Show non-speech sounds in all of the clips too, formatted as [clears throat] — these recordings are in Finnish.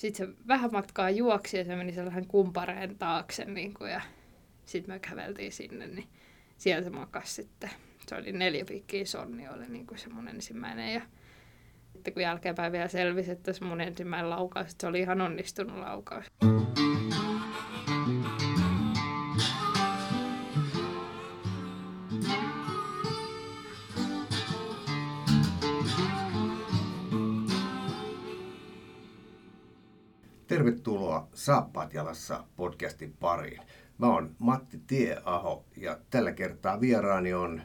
sitten se vähän matkaa juoksi ja se meni sellaisen kumpareen taakse niin kuin, ja sitten me käveltiin sinne, niin siellä se makasi sitten. Se oli neljä pikkiä sonni, oli niin kuin se mun ensimmäinen. Ja sitten kun jälkeenpäin vielä selvisi, että se mun ensimmäinen laukaus, että se oli ihan onnistunut laukaus. Tervetuloa Saappaat jalassa podcastin pariin. Mä oon Matti Tieaho ja tällä kertaa vieraani on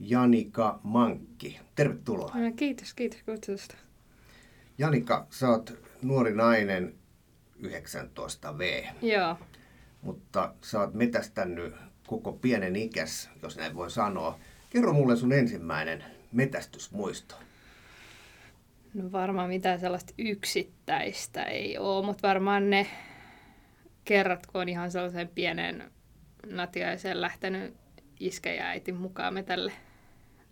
Janika Mankki. Tervetuloa. No, kiitos, kiitos kutsusta. Janika, sä oot nuori nainen, 19V. Joo. Mutta sä oot metästänyt koko pienen ikäs, jos näin voi sanoa. Kerro mulle sun ensimmäinen metästysmuisto. No varmaan mitään sellaista yksittäistä ei ole, mutta varmaan ne kerrat, kun on ihan sellaisen pienen natiaisen lähtenyt iskä ja äitin mukaan me tälle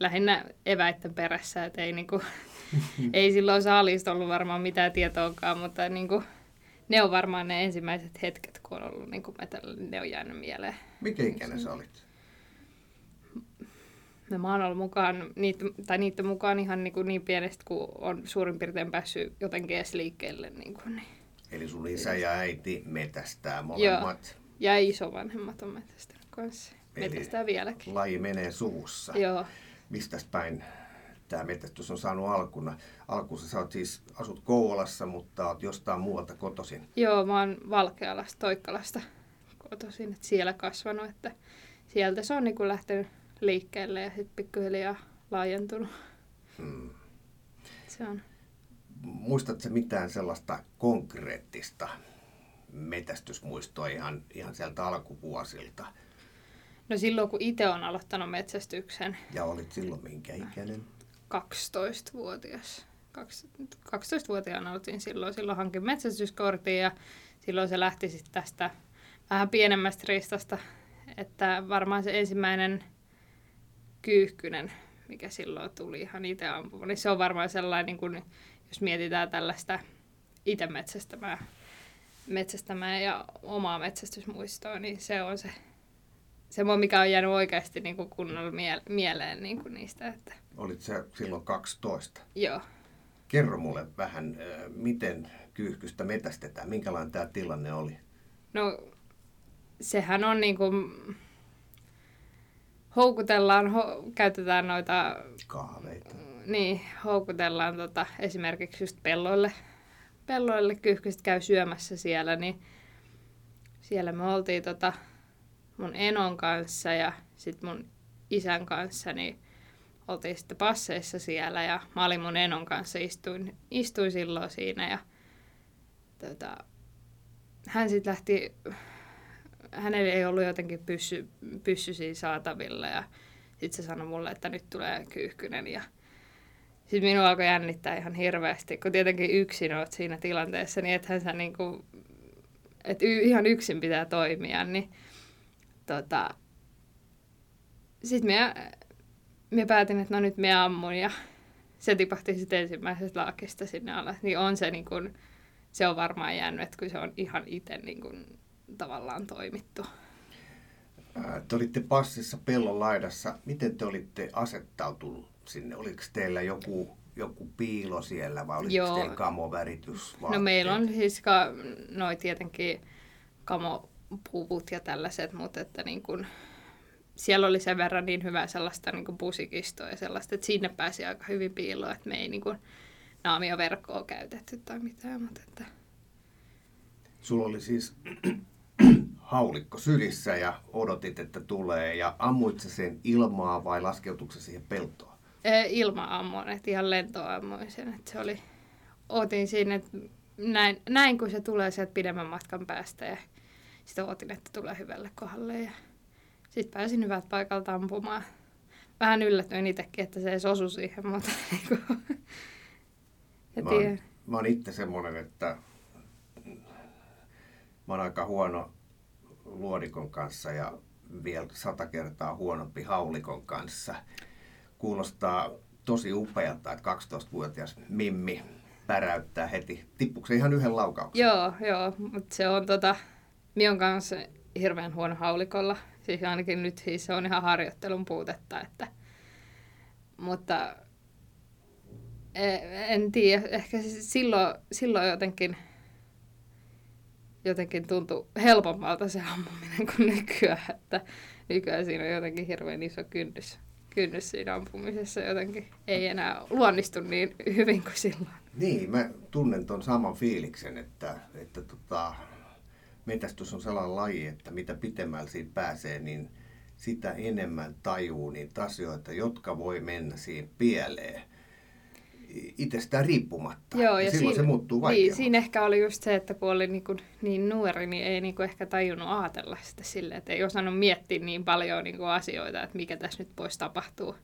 lähinnä eväitten perässä, että ei, niinku, [laughs] ei silloin saalista ollut varmaan mitään tietoakaan, mutta niinku, ne on varmaan ne ensimmäiset hetket, kun on ollut niinku metällä, ne on jäänyt mieleen. Mikä ikäinen sä olit? No, mä oon ollut mukaan, niitä, tai niiden mukaan ihan niin, kuin niin pienestä, kun on suurin piirtein päässyt jotenkin edes liikkeelle. Niin kuin, niin. Eli sun isä ja äiti metästää molemmat. Joo. Ja isovanhemmat on metästänyt kanssa. Eli metästää vieläkin. laji menee suussa. Joo. Mistä päin tämä metästys on saanut alkuna? Alkuunsa sä oot siis, asut Kouvolassa, mutta oot jostain muualta kotoisin. Joo, mä oon Valkealasta, Toikkalasta kotoisin, että siellä kasvanut, että sieltä se on niin kuin lähtenyt liikkeelle ja sitten pikkuhiljaa laajentunut. Hmm. Se on. Muistatko mitään sellaista konkreettista metästysmuistoa ihan, ihan sieltä alkuvuosilta? No silloin, kun itse on aloittanut metsästyksen. Ja olit silloin minkä ikäinen? 12-vuotias. 12-vuotiaana aloitin silloin. Silloin hankin metsästyskortin ja silloin se lähti sitten tästä vähän pienemmästä ristasta. Että varmaan se ensimmäinen kyyhkynen, mikä silloin tuli ihan itse ampuma, niin se on varmaan sellainen, niin kuin, jos mietitään tällaista itse metsästämää, metsästämää ja omaa metsästysmuistoa, niin se on se, se mikä on jäänyt oikeasti niin kuin kunnolla mie- mieleen niin kuin niistä. Että... Olit se silloin 12? Joo. Kerro mulle vähän, miten kyyhkystä metästetään, minkälainen tämä tilanne oli? No, sehän on niin kuin, houkutellaan, ho, käytetään noita... Kahveita. Niin, houkutellaan tota, esimerkiksi just pelloille. Pelloille kyyhkyset käy syömässä siellä, niin siellä me oltiin tota, mun enon kanssa ja sitten mun isän kanssa, niin oltiin sitten passeissa siellä ja mä olin mun enon kanssa, istuin, istuin silloin siinä ja tota, hän sitten lähti hänellä ei ollut jotenkin pyssy, pyssy siinä saatavilla ja sitten se sanoi mulle, että nyt tulee kyyhkynen ja sitten minua alkoi jännittää ihan hirveästi, kun tietenkin yksin olet siinä tilanteessa, niin ethän sä niinku, että y- ihan yksin pitää toimia, niin tota, sitten minä, minä päätin, että no nyt minä ammun ja se tipahti sitten ensimmäisestä laakista sinne alas, niin on se niin kuin, se on varmaan jäänyt, että kun se on ihan itse niin kuin tavallaan toimittu. Te olitte passissa pellon laidassa. Miten te olitte asettautunut sinne? Oliko teillä joku, joku piilo siellä vai oliko Joo. teillä kamoväritys? No meillä on siis ka, noi tietenkin kamopuvut ja tällaiset, mutta että niin kun, siellä oli sen verran niin hyvää sellaista niin kuin pusikistoa ja sellaista, että sinne pääsi aika hyvin piiloon, että me ei niin kuin naamioverkkoa käytetty tai mitään. Mutta että... Sulla oli siis [clears throat] haulikko sylissä ja odotit, että tulee. Ja ammuit sen ilmaa vai laskeutuiko siihen peltoon? Ilma ammuin, että ihan lentoa ammuin sen. Että se oli, otin siinä, että näin, näin kun se tulee sieltä pidemmän matkan päästä ja sitten otin, että tulee hyvälle kohdalle. Ja sitten pääsin hyvältä paikalta ampumaan. Vähän yllätyin itsekin, että se ei osu siihen, mutta [laughs] niin mä, oon, mä oon itse semmoinen, että mä oon aika huono luodikon kanssa ja vielä sata kertaa huonompi haulikon kanssa. Kuulostaa tosi upealta, että 12-vuotias Mimmi päräyttää heti. Tippuuko ihan yhden laukauksen? Joo, joo, mutta se on tota, Mion kanssa hirveän huono haulikolla. Siis ainakin nyt siis se on ihan harjoittelun puutetta, että mutta e, en tiedä, ehkä silloin, silloin jotenkin, jotenkin tuntui helpommalta se ampuminen kuin nykyään, että nykyään siinä on jotenkin hirveän iso kynnys, kynnys siinä ampumisessa jotenkin. Ei enää luonnistu niin hyvin kuin silloin. Niin, mä tunnen tuon saman fiiliksen, että, että tota, metästys on sellainen laji, että mitä pitemmällä siitä pääsee, niin sitä enemmän tajuu niitä asioita, jotka voi mennä siihen pieleen itsestään riippumatta. Joo, ja, ja silloin siinä, se muuttuu vaikeammaksi. Niin, siinä ehkä oli just se, että kun oli niin, kuin niin nuori, niin ei niin kuin ehkä tajunnut ajatella sitä silleen, että ei osannut miettiä niin paljon niin kuin asioita, että mikä tässä nyt voisi tapahtua,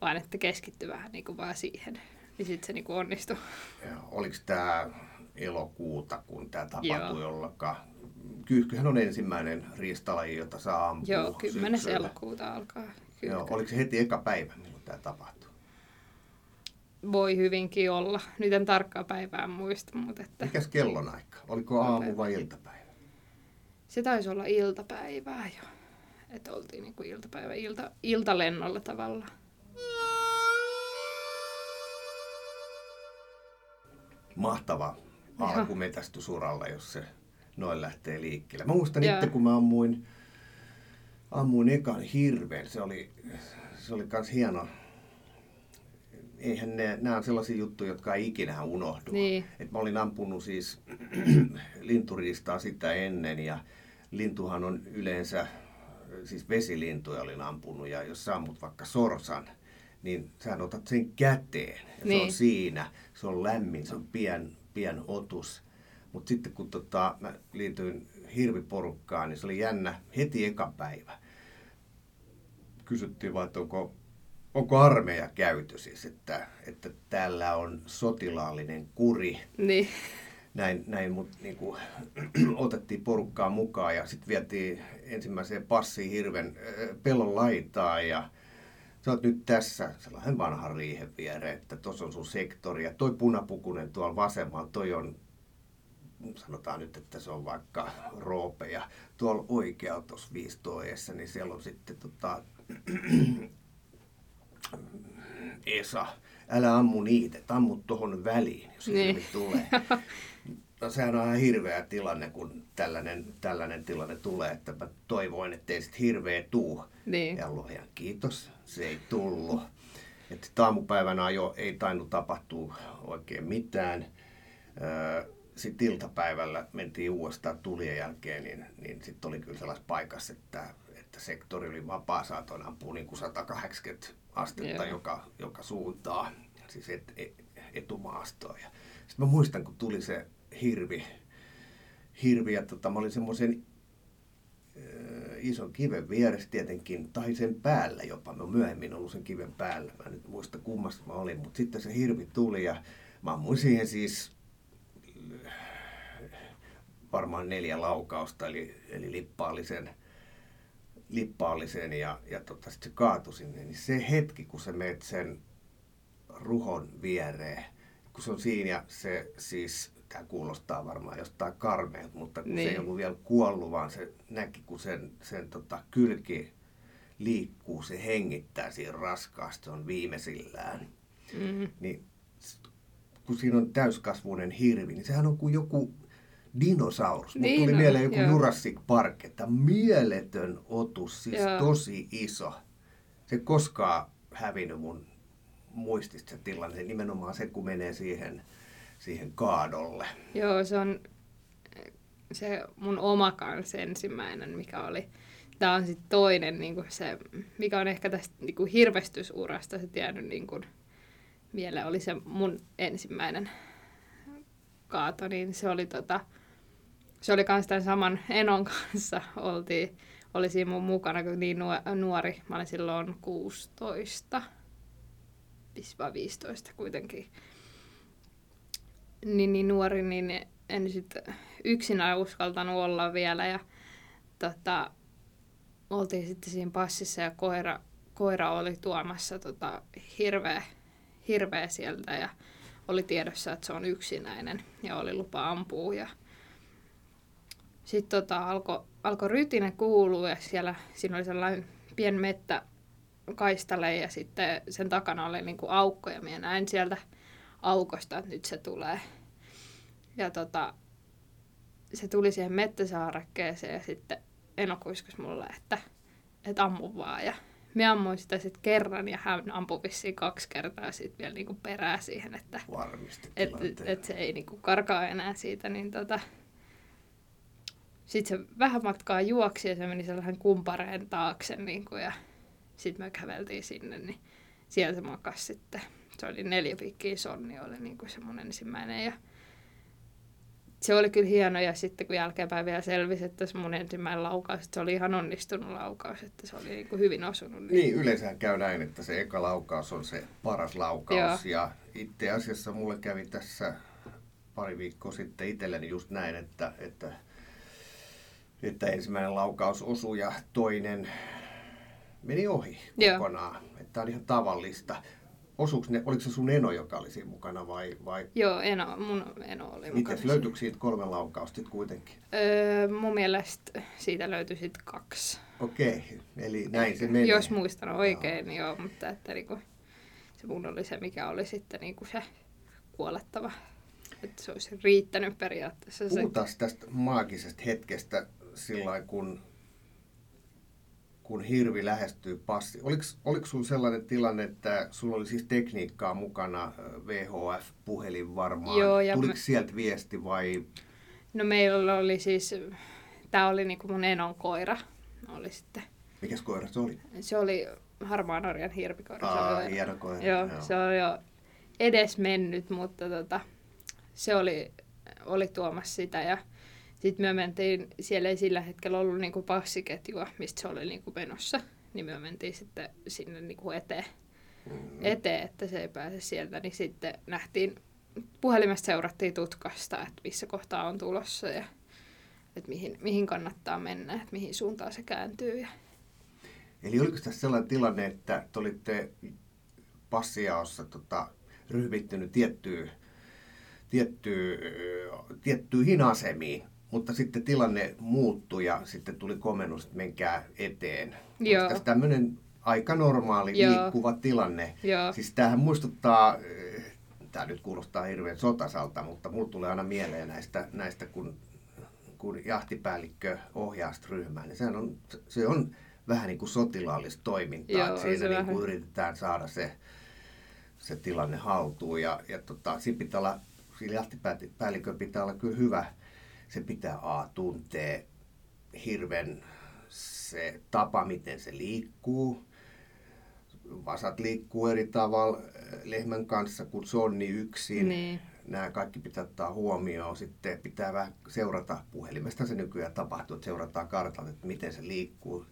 vaan että keskittyi vähän niin kuin vaan siihen. Niin sitten se niin kuin onnistui. Ja oliko tämä elokuuta, kun tämä tapahtui jollakaan Kyyhkyhän on ensimmäinen riistalaji, jota saa ampua Joo, 10. elokuuta alkaa. Joo, oliko se heti eka päivä, milloin tämä tapahtui? Voi hyvinkin olla. Nyt en tarkkaa päivää muista. Mutta että... Mikäs kellonaika? Oliko aamu vai iltapäivä? Se taisi olla iltapäivää jo. Että oltiin niin kuin iltapäivä, ilta, iltalennolla tavallaan. Mahtava alkumetästysuralla, jos se noin lähtee liikkeelle. Mä muistan itse, kun mä ammuin, ammuin ekan hirveän, se oli, se oli kans hieno. Eihän ne, nämä on sellaisia juttuja, jotka ei ikinä unohdu. Niin. Et mä olin ampunut siis [clears throat] linturiistaa sitä ennen ja lintuhan on yleensä, siis vesilintuja olin ampunut ja jos sä ammut vaikka sorsan, niin sä otat sen käteen ja niin. se on niin. siinä, se on lämmin, se on pien, pien otus mutta sitten kun tota, mä liityin hirviporukkaan, niin se oli jännä heti eka päivä. Kysyttiin vaan, että onko, onko armeija käyty siis, että, että täällä on sotilaallinen kuri. Niin. Näin, näin mutta niin kuin, [clears throat] otettiin porukkaa mukaan ja sitten vietiin ensimmäiseen passiin hirven äh, pellon laitaa ja sä oot nyt tässä sellainen vanha riihen viereen, että tuossa on sun sektori ja toi punapukunen tuolla vasemmalla, toi on sanotaan nyt, että se on vaikka Roope ja tuolla oikealla tuossa viistoeessa, niin siellä on sitten tota, [clears throat] Esa. Älä ammu niitä, ammu tuohon väliin, jos niin. tulee. [laughs] No sehän on ihan hirveä tilanne, kun tällainen, tällainen tilanne tulee, että mä toivoin, ettei sit hirveä tuu. Niin. Ja luojan kiitos, se ei tullut. Että aamupäivänä jo ei tainnut tapahtua oikein mitään. Sitten iltapäivällä mentiin uudestaan tulien jälkeen, niin, niin sitten oli kyllä sellaisessa paikassa, että, että sektori oli vapaa, saatoin ampua niin kuin 180 astetta joka, joka suuntaan, siis et, et, etumaastoon. Sitten mä muistan, kun tuli se hirvi, hirvi ja tota, mä olin semmoisen ison kiven vieressä tietenkin, tai sen päällä jopa. Mä myöhemmin ollut sen kiven päällä. Mä en nyt muista kummasta mä olin, mutta sitten se hirvi tuli ja mä ammuin siihen siis varmaan neljä laukausta, eli, eli lippaallisen, lippaallisen ja, ja tota, sitten se kaatui sinne, niin se hetki, kun se menet sen ruhon viereen, kun se on siinä ja se siis, tämä kuulostaa varmaan jostain karmeelta, mutta kun niin. se ei ollut vielä kuollut, vaan se näki, kun sen, sen tota, kylki liikkuu, se hengittää siinä raskaasti, se on viimeisillään. Mm. Niin kun siinä on täyskasvuinen hirvi, niin sehän on kuin joku dinosaurus. Niin tuli no, mieleen joku joo. Jurassic Park, että mieletön otus, siis joo. tosi iso. Se koskaan hävinnyt mun muistista se tilanne, nimenomaan se, kun menee siihen, siihen kaadolle. Joo, se on se mun oma kanssa ensimmäinen, mikä oli. Tämä on sitten toinen, niin kuin se, mikä on ehkä tästä niin kuin hirvestysurasta se tiennyt niin kuin, vielä oli se mun ensimmäinen kaato, niin se oli tota, se oli myös tämän saman Enon kanssa, oltiin, oli siinä mun mukana, kun niin nuori, mä olin silloin 16, vai 15 kuitenkin, niin, niin nuori, niin en sitten yksinään uskaltanut olla vielä. Ja tota, oltiin sitten siinä passissa ja koira, koira oli tuomassa tota, hirveä, hirveä sieltä. Ja oli tiedossa, että se on yksinäinen ja oli lupa ampua. Ja sitten tota, alkoi alko rytine kuulua ja siellä siinä oli sellainen pien mettä kaistale ja sitten sen takana oli niin kuin aukko ja minä näin sieltä aukosta, että nyt se tulee. Ja tota, se tuli siihen mettäsaarekkeeseen ja sitten Eno kuiskus mulle, että, että ammu vaan. Ja me ammuin sitä sitten kerran ja hän ampui vissiin kaksi kertaa sitten vielä niinku perää siihen, että et, et, et se ei niinku karkaa enää siitä. Niin tota, sitten se vähän matkaa juoksi ja se meni sellaisen kumpareen taakse niinku, ja sitten me käveltiin sinne, niin siellä se makasi sitten. Se oli neljä pikkiä sonni, oli niinku se mun ensimmäinen. Ja se oli kyllä hieno ja sitten kun jälkeenpäin vielä selvisi, että se mun ensimmäinen laukaus, että se oli ihan onnistunut laukaus, että se oli niin kuin hyvin osunut. Niin, niin yleensä käy näin, että se eka laukaus on se paras laukaus Joo. ja itse asiassa mulle kävi tässä pari viikkoa sitten itselleni just näin, että, että, että ensimmäinen laukaus osui ja toinen meni ohi Joo. kokonaan. Että on ihan tavallista ne, oliko se sun eno, joka oli siinä mukana vai? vai? Joo, eno, mun eno oli mukana. Miten löytyykö siitä kolme laukausta kuitenkin? Öö, mun mielestä siitä löytyi sitten kaksi. Okei, okay. eli näin se menee. Jos muistan oikein, joo. niin joo, mutta että niinku, se mun oli se, mikä oli sitten niinku se kuolettava. Että se olisi riittänyt periaatteessa. Puhutaan tästä maagisesta hetkestä sillä kun kun hirvi lähestyy passi. Oliko, oliko sinulla sellainen tilanne, että sulla oli siis tekniikkaa mukana, VHF-puhelin varmaan? Joo, ja Tuliko me... sieltä viesti vai? No meillä oli siis, tämä oli niinku mun enon koira. Oli sitten. Mikäs koira se oli? Se oli harmaan norjan hirvikoira. Aa, se oli, hieno koira. Joo, joo, se oli jo edes mennyt, mutta tota, se oli, oli tuomassa sitä ja sitten me mentiin, siellä ei sillä hetkellä ollut niinku passiketjua, mistä se oli niinku menossa, niin me mentiin sitten sinne niinku eteen, mm-hmm. eteen, että se ei pääse sieltä. Niin sitten nähtiin, puhelimesta seurattiin tutkasta, että missä kohtaa on tulossa ja että mihin, mihin kannattaa mennä, että mihin suuntaan se kääntyy. Ja... Eli oliko tässä sellainen tilanne, että te olitte passijaossa tota, ryhmittynyt tiettyyn tiettyy, tiettyihin asemiin, mutta sitten tilanne muuttui ja sitten tuli komennus, että menkää eteen. Joo. Tämmöinen aika normaali Joo. liikkuva tilanne. Joo. Siis tämähän muistuttaa, eh, tämä nyt kuulostaa hirveän sotasalta, mutta mulle tulee aina mieleen näistä, näistä kun, kun jahtipäällikkö ohjaa ryhmää, niin sehän on, se on vähän niin kuin sotilaallista toimintaa. Joo, siinä niin kuin yritetään saada se, se tilanne haltuun ja, ja tota, siinä pitää olla, sillä jahtipäällikön pitää olla kyllä hyvä se pitää A tuntee hirven se tapa, miten se liikkuu. Vasat liikkuu eri tavalla eh, lehmän kanssa kuin sonni yksin. Niin. Nämä kaikki pitää ottaa huomioon. Sitten pitää vähän seurata puhelimesta se nykyään tapahtuu, että seurataan kartalta, että miten se liikkuu.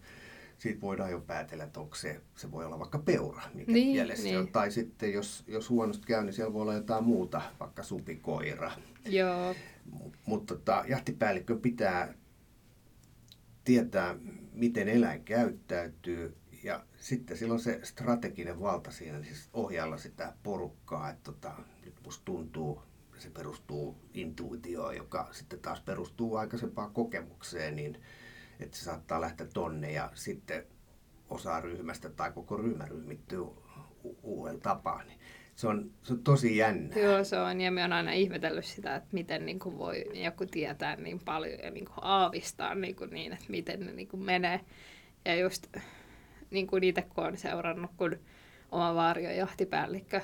Siitä voidaan jo päätellä, että onko se, se voi olla vaikka peura, mikä niin, mielessä niin. on. Tai sitten jos, jos huonosti käy, niin siellä voi olla jotain muuta, vaikka supikoira. Joo. Mutta tota, jahtipäällikkö pitää tietää, miten eläin käyttäytyy ja sitten silloin se strateginen valta siinä, siis ohjalla sitä porukkaa, että tota, nyt musta tuntuu, se perustuu intuitioon, joka sitten taas perustuu aikaisempaan kokemukseen, niin että se saattaa lähteä tonne ja sitten osa ryhmästä tai koko ryhmä ryhmittyy u- uudella tapaa. Niin se on, se on tosi jännä. Joo, se on. Ja me on aina ihmetellyt sitä, että miten niin kuin voi joku tietää niin paljon ja niin kuin aavistaa niin, kuin niin että miten ne niin kuin menee. Ja just niin kuin itse kun olen seurannut, kun oma vaari on jahtipäällikkö,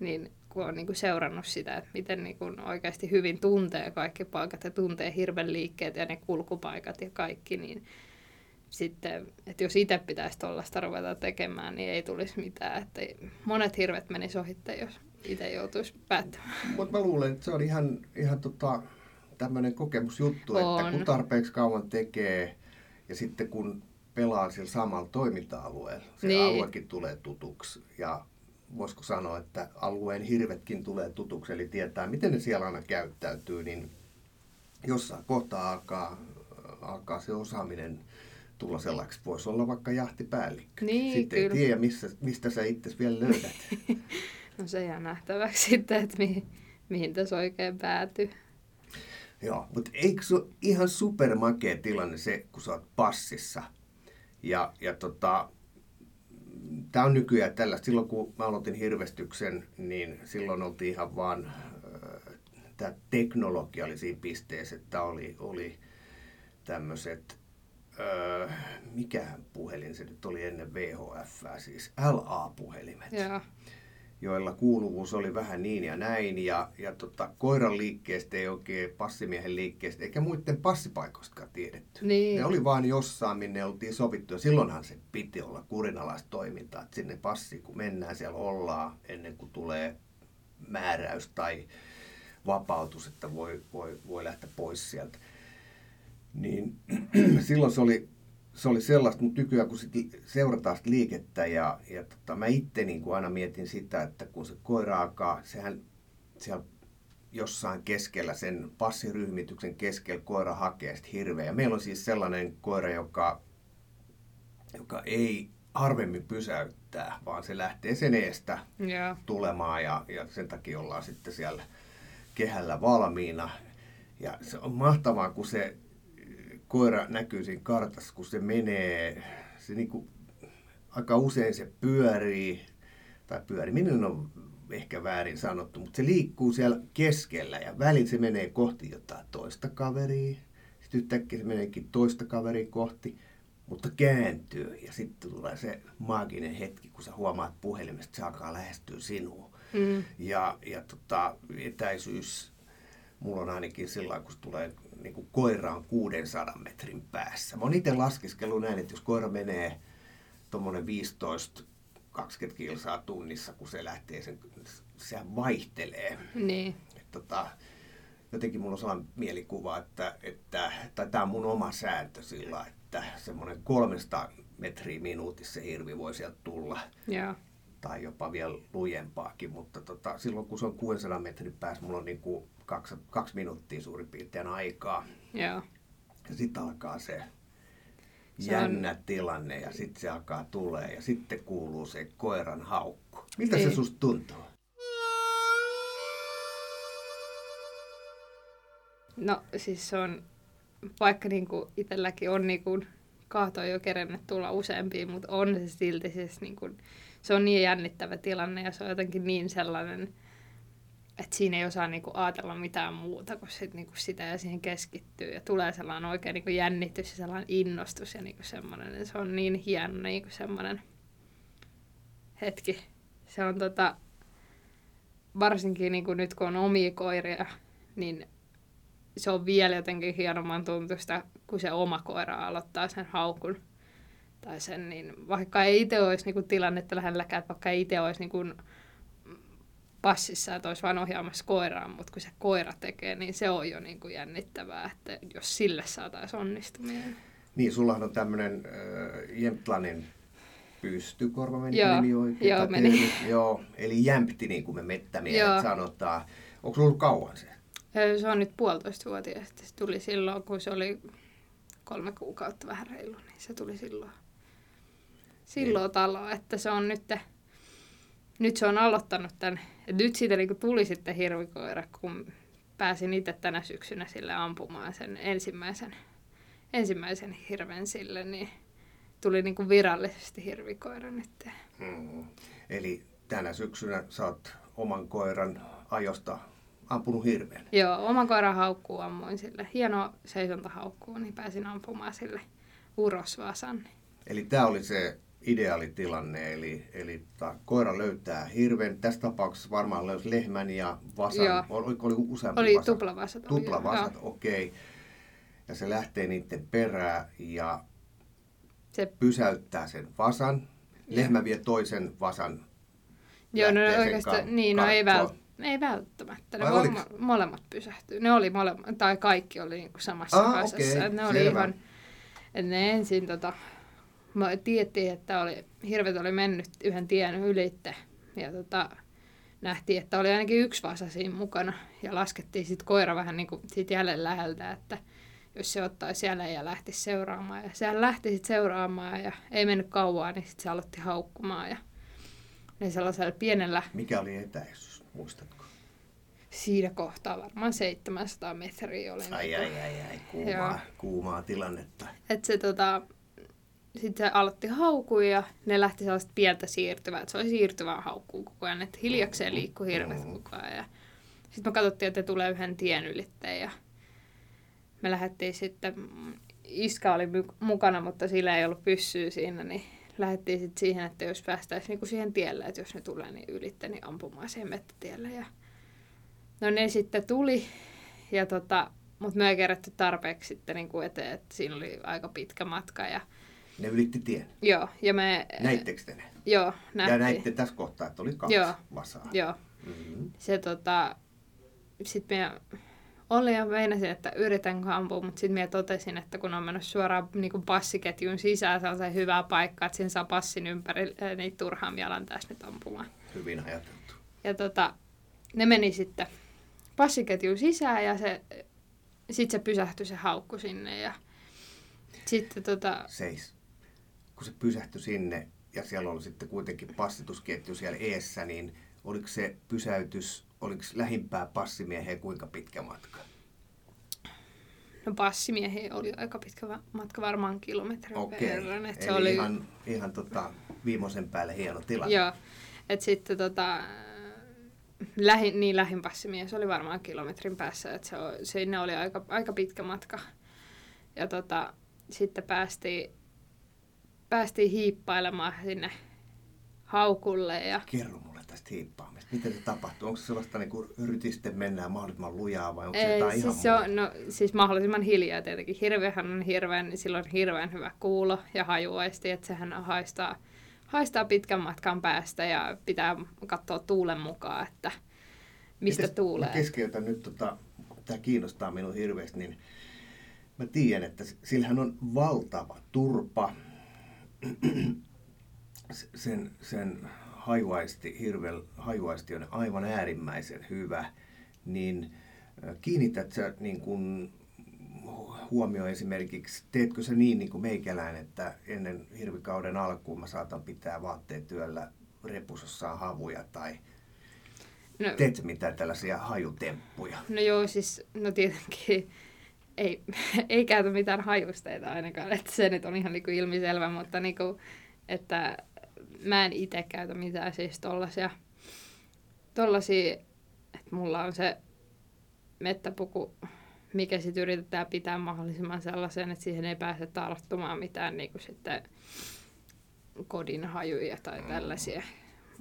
niin kun on niin kuin seurannut sitä, että miten niin kuin oikeasti hyvin tuntee kaikki paikat ja tuntee hirven liikkeet ja ne kulkupaikat ja kaikki, niin sitten, että jos itse pitäisi tuollaista ruveta tekemään, niin ei tulisi mitään. Että monet hirvet menisi ohitte, jos itse joutuisi päättämään. Mutta mä luulen, että se on ihan, ihan tota, tämmöinen kokemusjuttu, on. että kun tarpeeksi kauan tekee ja sitten kun pelaa sillä samalla toiminta-alueella, se niin. aluekin tulee tutuksi. Ja voisiko sanoa, että alueen hirvetkin tulee tutuksi, eli tietää, miten ne siellä aina käyttäytyy, niin jossain kohtaa alkaa, alkaa se osaaminen tulla sellaiseksi. Voisi olla vaikka jahtipäällikkö. Niin, Sitten kyllä. ei tiedä, missä, mistä sä itse vielä löydät. [laughs] No se jää nähtäväksi sitten, että mihin, mihin tässä oikein päätyy. Joo, mutta eikö se ole ihan supermakea tilanne se, kun sä oot passissa? Ja, ja tota, tämä on nykyään tällä. Silloin kun mä aloitin hirvestyksen, niin silloin oltiin ihan vaan, äh, tämä teknologia oli siinä pisteessä, että oli, oli tämmöiset, äh, mikä puhelin se nyt oli ennen VHF, siis LA-puhelimet. Joo joilla kuuluvuus oli vähän niin ja näin. Ja, ja tota, koiran liikkeestä ei oikein passimiehen liikkeestä eikä muiden passipaikoistakaan tiedetty. Niin. Ne oli vaan jossain, minne oltiin sovittu. Ja silloinhan se piti olla kurinalaista toimintaa. Että sinne passi, kun mennään, siellä ollaan ennen kuin tulee määräys tai vapautus, että voi, voi, voi lähteä pois sieltä. Niin [clears throat] silloin se oli se oli sellaista, mutta nykyään kun sit seurataan sitä liikettä ja, ja tota, mä itse niin kuin aina mietin sitä, että kun se koira alkaa, sehän siellä jossain keskellä, sen passiryhmityksen keskellä koira hakee sitä hirveä. Ja meillä on siis sellainen koira, joka, joka ei harvemmin pysäyttää, vaan se lähtee sen eestä yeah. tulemaan ja, ja sen takia ollaan sitten siellä kehällä valmiina. Ja se on mahtavaa, kun se koira näkyy siinä kartassa, kun se menee, se niin kuin, aika usein se pyörii, tai pyörii, minun on ehkä väärin sanottu, mutta se liikkuu siellä keskellä ja välillä se menee kohti jotain toista kaveria, sitten yhtäkkiä se meneekin toista kaveria kohti, mutta kääntyy ja sitten tulee se maaginen hetki, kun sä huomaat puhelimesta, että se alkaa lähestyä sinua. Mm. Ja, ja tota, etäisyys, mulla on ainakin sillä kun se tulee niin kuin koira on 600 metrin päässä. Mä oon itse laskeskellut näin, että jos koira menee tuommoinen 15 20 kilsaa tunnissa, kun se lähtee, sen, sehän vaihtelee. Niin. Et, tota, jotenkin mulla on sellainen mielikuva, että, että tai tämä on mun oma sääntö sillä, että semmoinen 300 metriä minuutissa hirvi voi sieltä tulla. Yeah. Tai jopa vielä lujempaakin, mutta tota, silloin kun se on 600 metrin päässä, mulla on niin kuin kaksi, kaksi minuuttia suurin piirtein aikaa. Joo. Ja sitten alkaa se, se jännä on... tilanne ja sitten se alkaa tulee ja sitten kuuluu se koiran haukku. Miltä niin. se susta tuntuu? No siis se on, vaikka niinku itselläkin on niinku kahto jo kerennyt tulla useampia, mutta on se silti siis niinku, se on niin jännittävä tilanne ja se on jotenkin niin sellainen, että siinä ei osaa niinku ajatella mitään muuta kuin sit, niinku sitä ja siihen keskittyy. Ja tulee sellainen oikein niinku jännitys ja sellainen innostus ja niinku semmoinen. Se on niin hieno niinku semmoinen hetki. Se on tota, varsinkin niinku nyt kun on omia koiria, niin se on vielä jotenkin hienomman tuntusta, kun se oma koira aloittaa sen haukun. Tai sen, niin vaikka ei itse olisi niinku tilannetta lähelläkään, vaikka ei itse olisi niinku passissa, että olisi vain ohjaamassa koiraan, mutta kun se koira tekee, niin se on jo niin kuin jännittävää, että jos sille saataisiin onnistuminen. Niin, sullahan on tämmöinen äh, Jämtlanin pystykorva, meni joo, nimi oikein? Joo, meni. Joo, eli jämpti, niin kuin me mettämiehet sanotaan. Onko sulla ollut kauan se? Se on nyt puolitoista vuotias. Se tuli silloin, kun se oli kolme kuukautta vähän reilu, niin se tuli silloin, silloin niin. taloon. Että se on nyt, nyt se on aloittanut tämän et nyt siitä niinku tuli sitten hirvikoira, kun pääsin itse tänä syksynä sille ampumaan sen ensimmäisen, ensimmäisen hirven sille, niin tuli niinku virallisesti hirvikoira nyt. Hmm. Eli tänä syksynä oot oman koiran ajosta ampunut hirveän? Joo, oman koiran haukkuu ammuin sille. Hieno haukkuu, niin pääsin ampumaan sille urosvasan. Eli tämä oli se ideaalitilanne, eli, eli ta, koira löytää hirven. Tässä tapauksessa varmaan löysi lehmän ja vasan. Joo. Oli, oli useampi Oli vasat? tuplavasat. Tuplavasat, okei. Okay. Ja se lähtee niiden perään ja se... pysäyttää sen vasan. Lehmä vie toisen vasan. Joo, no oikeastaan, niin, no ei, vält, ei välttämättä. Ne mo- molemmat pysähtyy. Ne oli molemmat, tai kaikki oli niin kuin samassa ah, kasassa. Okay. Ne oli ihan, että ne ensin tota, mä tiettiin, että oli, hirvet oli mennyt yhden tien ylitte. Ja tota, nähtiin, että oli ainakin yksi vasa siinä mukana. Ja laskettiin sitten koira vähän niin kuin siitä jälleen läheltä, että jos se ottaisi siellä ja lähti seuraamaan. Ja sehän lähti sitten seuraamaan ja ei mennyt kauan, niin sitten se aloitti haukkumaan. Ja Ne sellaisella pienellä... Mikä oli etäisyys, muistatko? Siinä kohtaa varmaan 700 metriä oli. Ai, niin ai, ai, ai, kuumaa, kuumaa tilannetta. Et se tota, sitten se aloitti haukkua ja ne lähti sellaista pientä siirtyvää. Et se oli siirtyvää haukkuu koko ajan, että hiljakseen liikkui hirveät mm. koko ajan. Sitten me katsottiin, että tulee yhden tien ylitteen ja me lähdettiin sitten, Iska oli mukana, mutta sillä ei ollut pyssyä siinä, niin lähdettiin sitten siihen, että jos päästäisiin niinku siihen tielle, että jos ne tulee niin ylitte, niin ampumaan siihen mettätielle. Ja... No ne sitten tuli, ja tota, mutta me ei kerätty tarpeeksi sitten niin kuin eteen, että siinä oli aika pitkä matka. Ja... Ne ylitti tien? Joo. Ja me... Näittekö te ne? Joo, nähtiin. Ja näitte tässä kohtaa, että oli kaksi joo. vasaa? Joo. Mm-hmm. Se tota... Sitten me oli ja meinasin, että yritän ampua, mutta sitten minä totesin, että kun on mennyt suoraan niin kuin passiketjun sisään sellaiseen hyvää paikkaa, että siinä saa passin ympäri, niin turhaan mielän tässä nyt ampumaan. Hyvin ajateltu. Ja tota, ne meni sitten passiketjun sisään ja se, sitten se pysähtyi se haukku sinne ja sitten tota... Seis. Kun se pysähtyi sinne ja siellä oli sitten kuitenkin passitusketju siellä eessä, niin oliko se pysäytys oliko lähimpää passimieheen kuinka pitkä matka? No passimieheen oli aika pitkä matka, varmaan kilometrin Okei. verran. Että se oli ihan, ihan tota, viimeisen päälle hieno tilanne. Joo, että sitten tota, lähin, niin lähin passimies oli varmaan kilometrin päässä, että se, sinne oli aika, aika pitkä matka. Ja tota, sitten päästiin, päästiin hiippailemaan sinne haukulle. Ja... Kerro mulle tästä hiippaamista. Miten se tapahtuu? Onko se sellaista niin kuin rytisten mennään mahdollisimman lujaa vai onko se jotain siis ihan se on, no, siis mahdollisimman hiljaa tietenkin. Hirvehän on hirveän, niin silloin hirveän hyvä kuulo ja hajuaisti, että sehän haistaa, haistaa pitkän matkan päästä ja pitää katsoa tuulen mukaan, että mistä Mites, tuulee. keskeytän nyt, tota, tämä kiinnostaa minua hirveästi, niin mä tiedän, että sillähän on valtava turpa. Sen, sen hajuaisti, hirvel, hajuaisti on aivan äärimmäisen hyvä, niin kiinnität sä niin kun huomio esimerkiksi, teetkö sä niin, niin kuin meikälään, että ennen hirvikauden alkuun mä saatan pitää vaatteet työllä repusossaan havuja tai no, teet mitään tällaisia hajutemppuja? No joo, siis no tietenkin ei, [laughs] ei käytä mitään hajusteita ainakaan, että se nyt on ihan niin kuin ilmiselvä, mutta niin kuin, että mä en itse käytä mitään siis tollasia, tollasia että mulla on se mettäpuku, mikä sitten yritetään pitää mahdollisimman sellaisen, että siihen ei pääse tarttumaan mitään niin kuin sitten kodin hajuja tai tällaisia.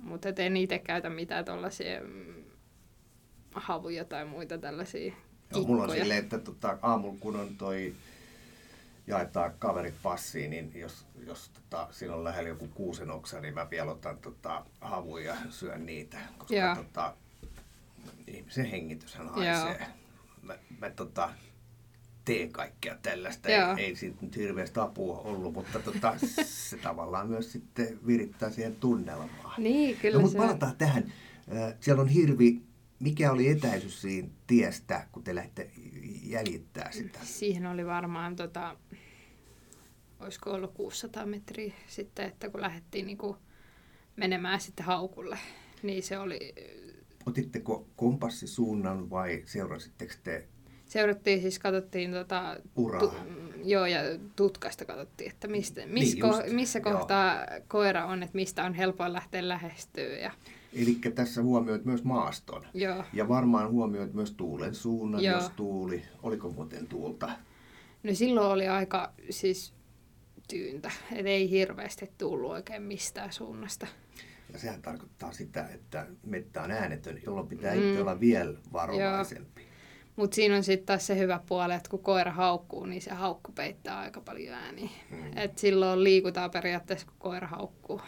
Mutta en itse käytä mitään tollaisia mm, havuja tai muita tällaisia Joo, mulla on silleen, että tota, aamulla kun on toi jaetaan kaverit passiin, niin jos, jos tota, siinä on lähellä joku kuusen oksa, niin mä vielä otan tota, havuja ja syön niitä, koska tota, ihmisen hengityshän haisee. Mä, mä tota, teen kaikkea tällaista. Ei, ei siitä nyt hirveästi apua ollut, mutta tota, se tavallaan myös sitten virittää siihen tunnelmaan. Niin, kyllä no, mutta palataan tähän. Siellä on hirvi mikä oli etäisyys siinä tiestä, kun te lähditte jäljittää sitä? Siihen oli varmaan, tota, olisiko ollut 600 metriä sitten, että kun lähdettiin niin kuin menemään sitten haukulle, niin se oli... Otitteko kompassisuunnan vai seurasitteko te Seurattiin siis, katsottiin tota, tu, joo, ja tutkasta katsottiin, että mistä, miss niin, ko, missä kohtaa joo. koira on, että mistä on helpoin lähteä lähestyä. Ja... Eli tässä huomioit myös maaston. Joo. Ja varmaan huomioit myös tuulen suunnan, Joo. jos tuuli. Oliko muuten tuulta? No silloin oli aika siis tyyntä, et ei hirveästi tullut oikein mistään suunnasta. Ja sehän tarkoittaa sitä, että mettä on äänetön, jolloin pitää mm. itse olla vielä varovaisempi. Mutta siinä on sitten taas se hyvä puoli, että kun koira haukkuu, niin se haukku peittää aika paljon ääniä. Mm. Et silloin liikutaan periaatteessa, kun koira haukkuu.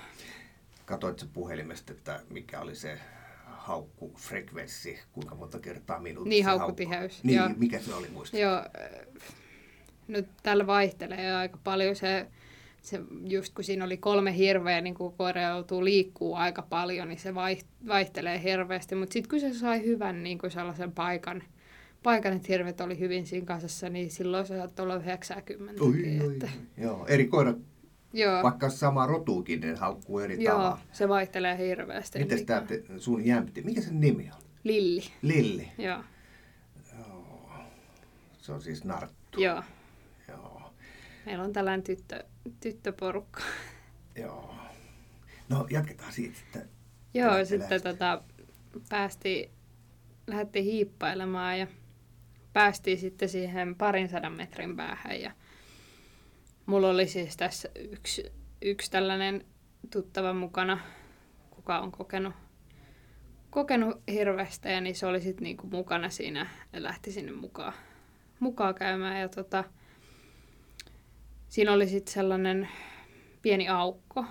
Katoitko puhelimesta, että mikä oli se haukkufrekvenssi, kuinka monta kertaa minuutissa Niin, haukkutiheys. Haukku. Niin, Joo. mikä se oli muista? Joo, no tällä vaihtelee aika paljon se, se, just kun siinä oli kolme hirveä, niin kun koira joutuu liikkuu aika paljon, niin se vaihtelee hirveästi. Mutta sitten kun se sai hyvän niin kuin sellaisen paikan, paikan, että hirvet oli hyvin siinä kasassa, niin silloin se saattoi olla 90. Oi, oi, oi. Joo, eri koirat Joo. Vaikka sama rotuukin, ne haukkuu eri Joo, tavalla. se vaihtelee hirveästi. Mites mikä- tämä sun jämpti, mikä sen nimi on? Lilli. Lilli. Joo. Se on siis narttu. Joo. Joo. Meillä on tällainen tyttö, tyttöporukka. Joo. No jatketaan siitä sitten. Joo, Lähti- sitten tota, päästiin, lähdettiin hiippailemaan ja päästiin sitten siihen parin sadan metrin päähän. Ja mulla oli siis tässä yksi, yksi tällainen tuttava mukana, kuka on kokenut, kokenut hirveästä ja niin se oli sitten niinku mukana siinä ja lähti sinne mukaan, mukaan käymään. Ja tota, siinä oli sitten sellainen pieni aukko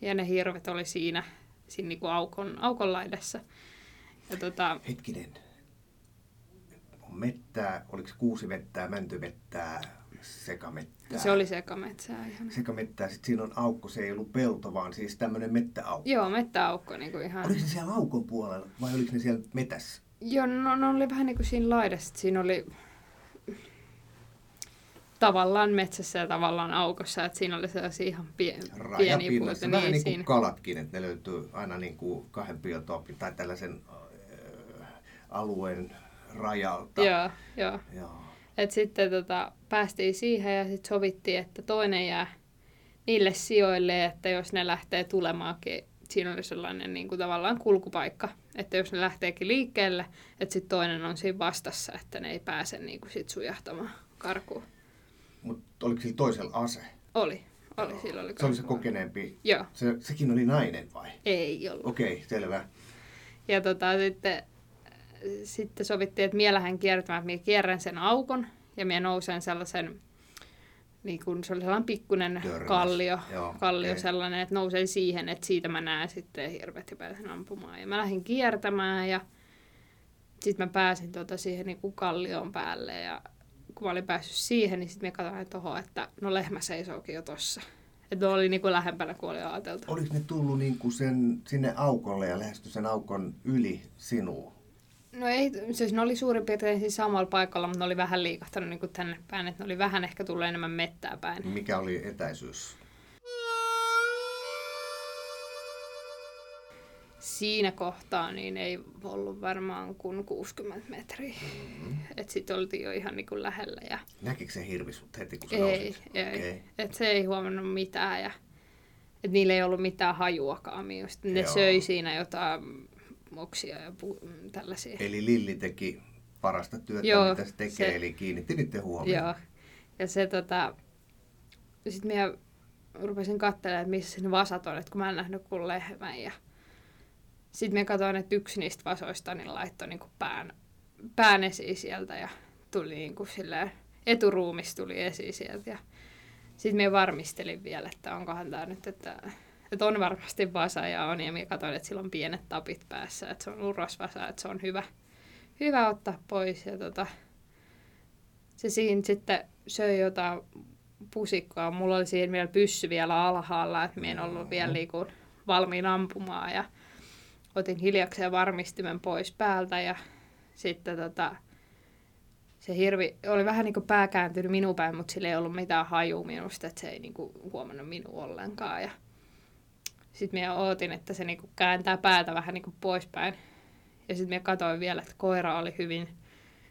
ja ne hirvet oli siinä, siinä niinku aukon, aukon laidassa. Ja tota, Hetkinen. On mettää, oliko se kuusimettää, mäntymettää, sekamettää? se oli sekametsää ihan. Sekamettää, sitten siinä on aukko, se ei ollut pelto, vaan siis tämmöinen mettäaukko. Joo, mettäaukko niinku ihan. Oliko ne siellä aukon puolella vai oliko ne siellä metässä? Joo, no, no oli vähän niin kuin siinä laidassa. Siinä oli tavallaan metsässä ja tavallaan aukossa, että siinä oli sellaisia ihan pie, pieniä Rajapinnassa, puita. vähän niin kuin siinä. kalatkin, että ne löytyy aina niin kuin kahden biotoopin tai tällaisen äh, alueen rajalta. Joo, joo. Joo. Et sitten tota, päästiin siihen ja sitten sovittiin, että toinen jää niille sijoille, että jos ne lähtee tulemaankin, siinä oli sellainen niin kuin tavallaan kulkupaikka, että jos ne lähteekin liikkeelle, että sitten toinen on siinä vastassa, että ne ei pääse niin kuin sit sujahtamaan karkuun. Mutta oliko sillä toisella ase? Oli, oli, sillä oli Se oli se kokeneempi. Joo, Se, sekin oli nainen vai? ei ollut. Okei, okay, selvä. Ja tota, sitten, sitten sovittiin, että mie lähden kiertämään, että mie kierrän sen aukon ja mie nousen sellaisen, niin kun se oli sellainen pikkunen Törmäs. kallio, Joo, kallio okei. sellainen, että nousen siihen, että siitä mä näen sitten hirvet ja pääsen ampumaan. Ja mä lähdin kiertämään ja sitten mä pääsin tota siihen niin kuin kallion päälle ja kun mä olin päässyt siihen, niin sitten mä katsoin toho, että no lehmä seisookin jo tossa. Että ne oli niin kuin lähempänä kuin oli ajateltu. Oliko ne tullut niin kuin sen, sinne aukolle ja lähesty sen aukon yli sinuun? No ei, siis ne oli suurin piirtein siis samalla paikalla, mutta ne oli vähän liikahtanut niin kuin tänne päin, että ne oli vähän ehkä tullut enemmän mettää päin. Mikä oli etäisyys? Siinä kohtaa niin ei ollut varmaan kuin 60 metriä. Mm-hmm. Että sitten oltiin jo ihan niin kuin lähellä ja Näkikö se hirvi sut heti, kun sä ei, nousit? ei. Okei. Et se ei huomannut mitään ja et niillä ei ollut mitään hajuakaan. Ne Joo. söi siinä jotain moksia ja pu- tällaisia. Eli Lilli teki parasta työtä, Joo, mitä se tekee, se- eli kiinnitti niiden huomioon. Joo. Ja se tota... Sitten minä rupesin katselemaan, että missä ne vasat on, että kun mä en nähnyt kuin lehmän. Ja sitten minä katsoin, että yksi niistä vasoista niin laittoi niin kuin pään, pään esiin sieltä ja tuli niin kuin silleen, eturuumis tuli esiin sieltä. Ja sitten minä varmistelin vielä, että onkohan tämä nyt, että, että on varmasti vasa ja on. Ja minä katsoin, että sillä on pienet tapit päässä, että se on urosvasa, että se on hyvä, hyvä ottaa pois. Ja tota, se siinä sitten söi jotain pusikkoa. Mulla oli siinä vielä pyssy vielä alhaalla, että minä en ollut vielä niinku valmiin ampumaan. Ja otin hiljakseen varmistimen pois päältä ja sitten tota, se hirvi oli vähän niin kuin pää kääntynyt minun päin, mutta sillä ei ollut mitään hajua minusta, että se ei niin kuin huomannut minua ollenkaan. Ja sitten minä ootin, että se niin kuin kääntää päätä vähän niin kuin poispäin. Ja sitten minä katsoin vielä, että koira oli hyvin,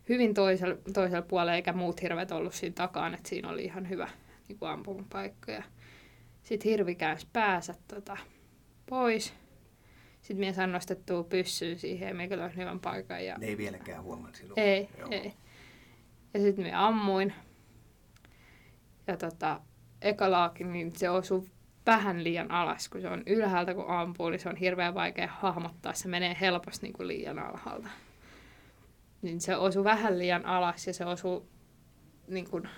hyvin toisella, toisella puolella, eikä muut hirvet ollut siinä takaan, että siinä oli ihan hyvä niin kuin ampumapaikka. Ja sitten hirvi käänsi päänsä tota, pois. Sitten minä sain nostettua pyssyyn siihen ja minä katsoin hyvän paikan. Ja... Ne ei vieläkään huomannut sinua. Ei, Joo. ei. Ja sitten minä ammuin. Ja tota, eka laaki, niin se osui vähän liian alas, kun se on ylhäältä kun ampuu, niin se on hirveän vaikea hahmottaa. Se menee helposti niin kuin liian alhaalta. Niin se osui vähän liian alas ja se osui niin kuin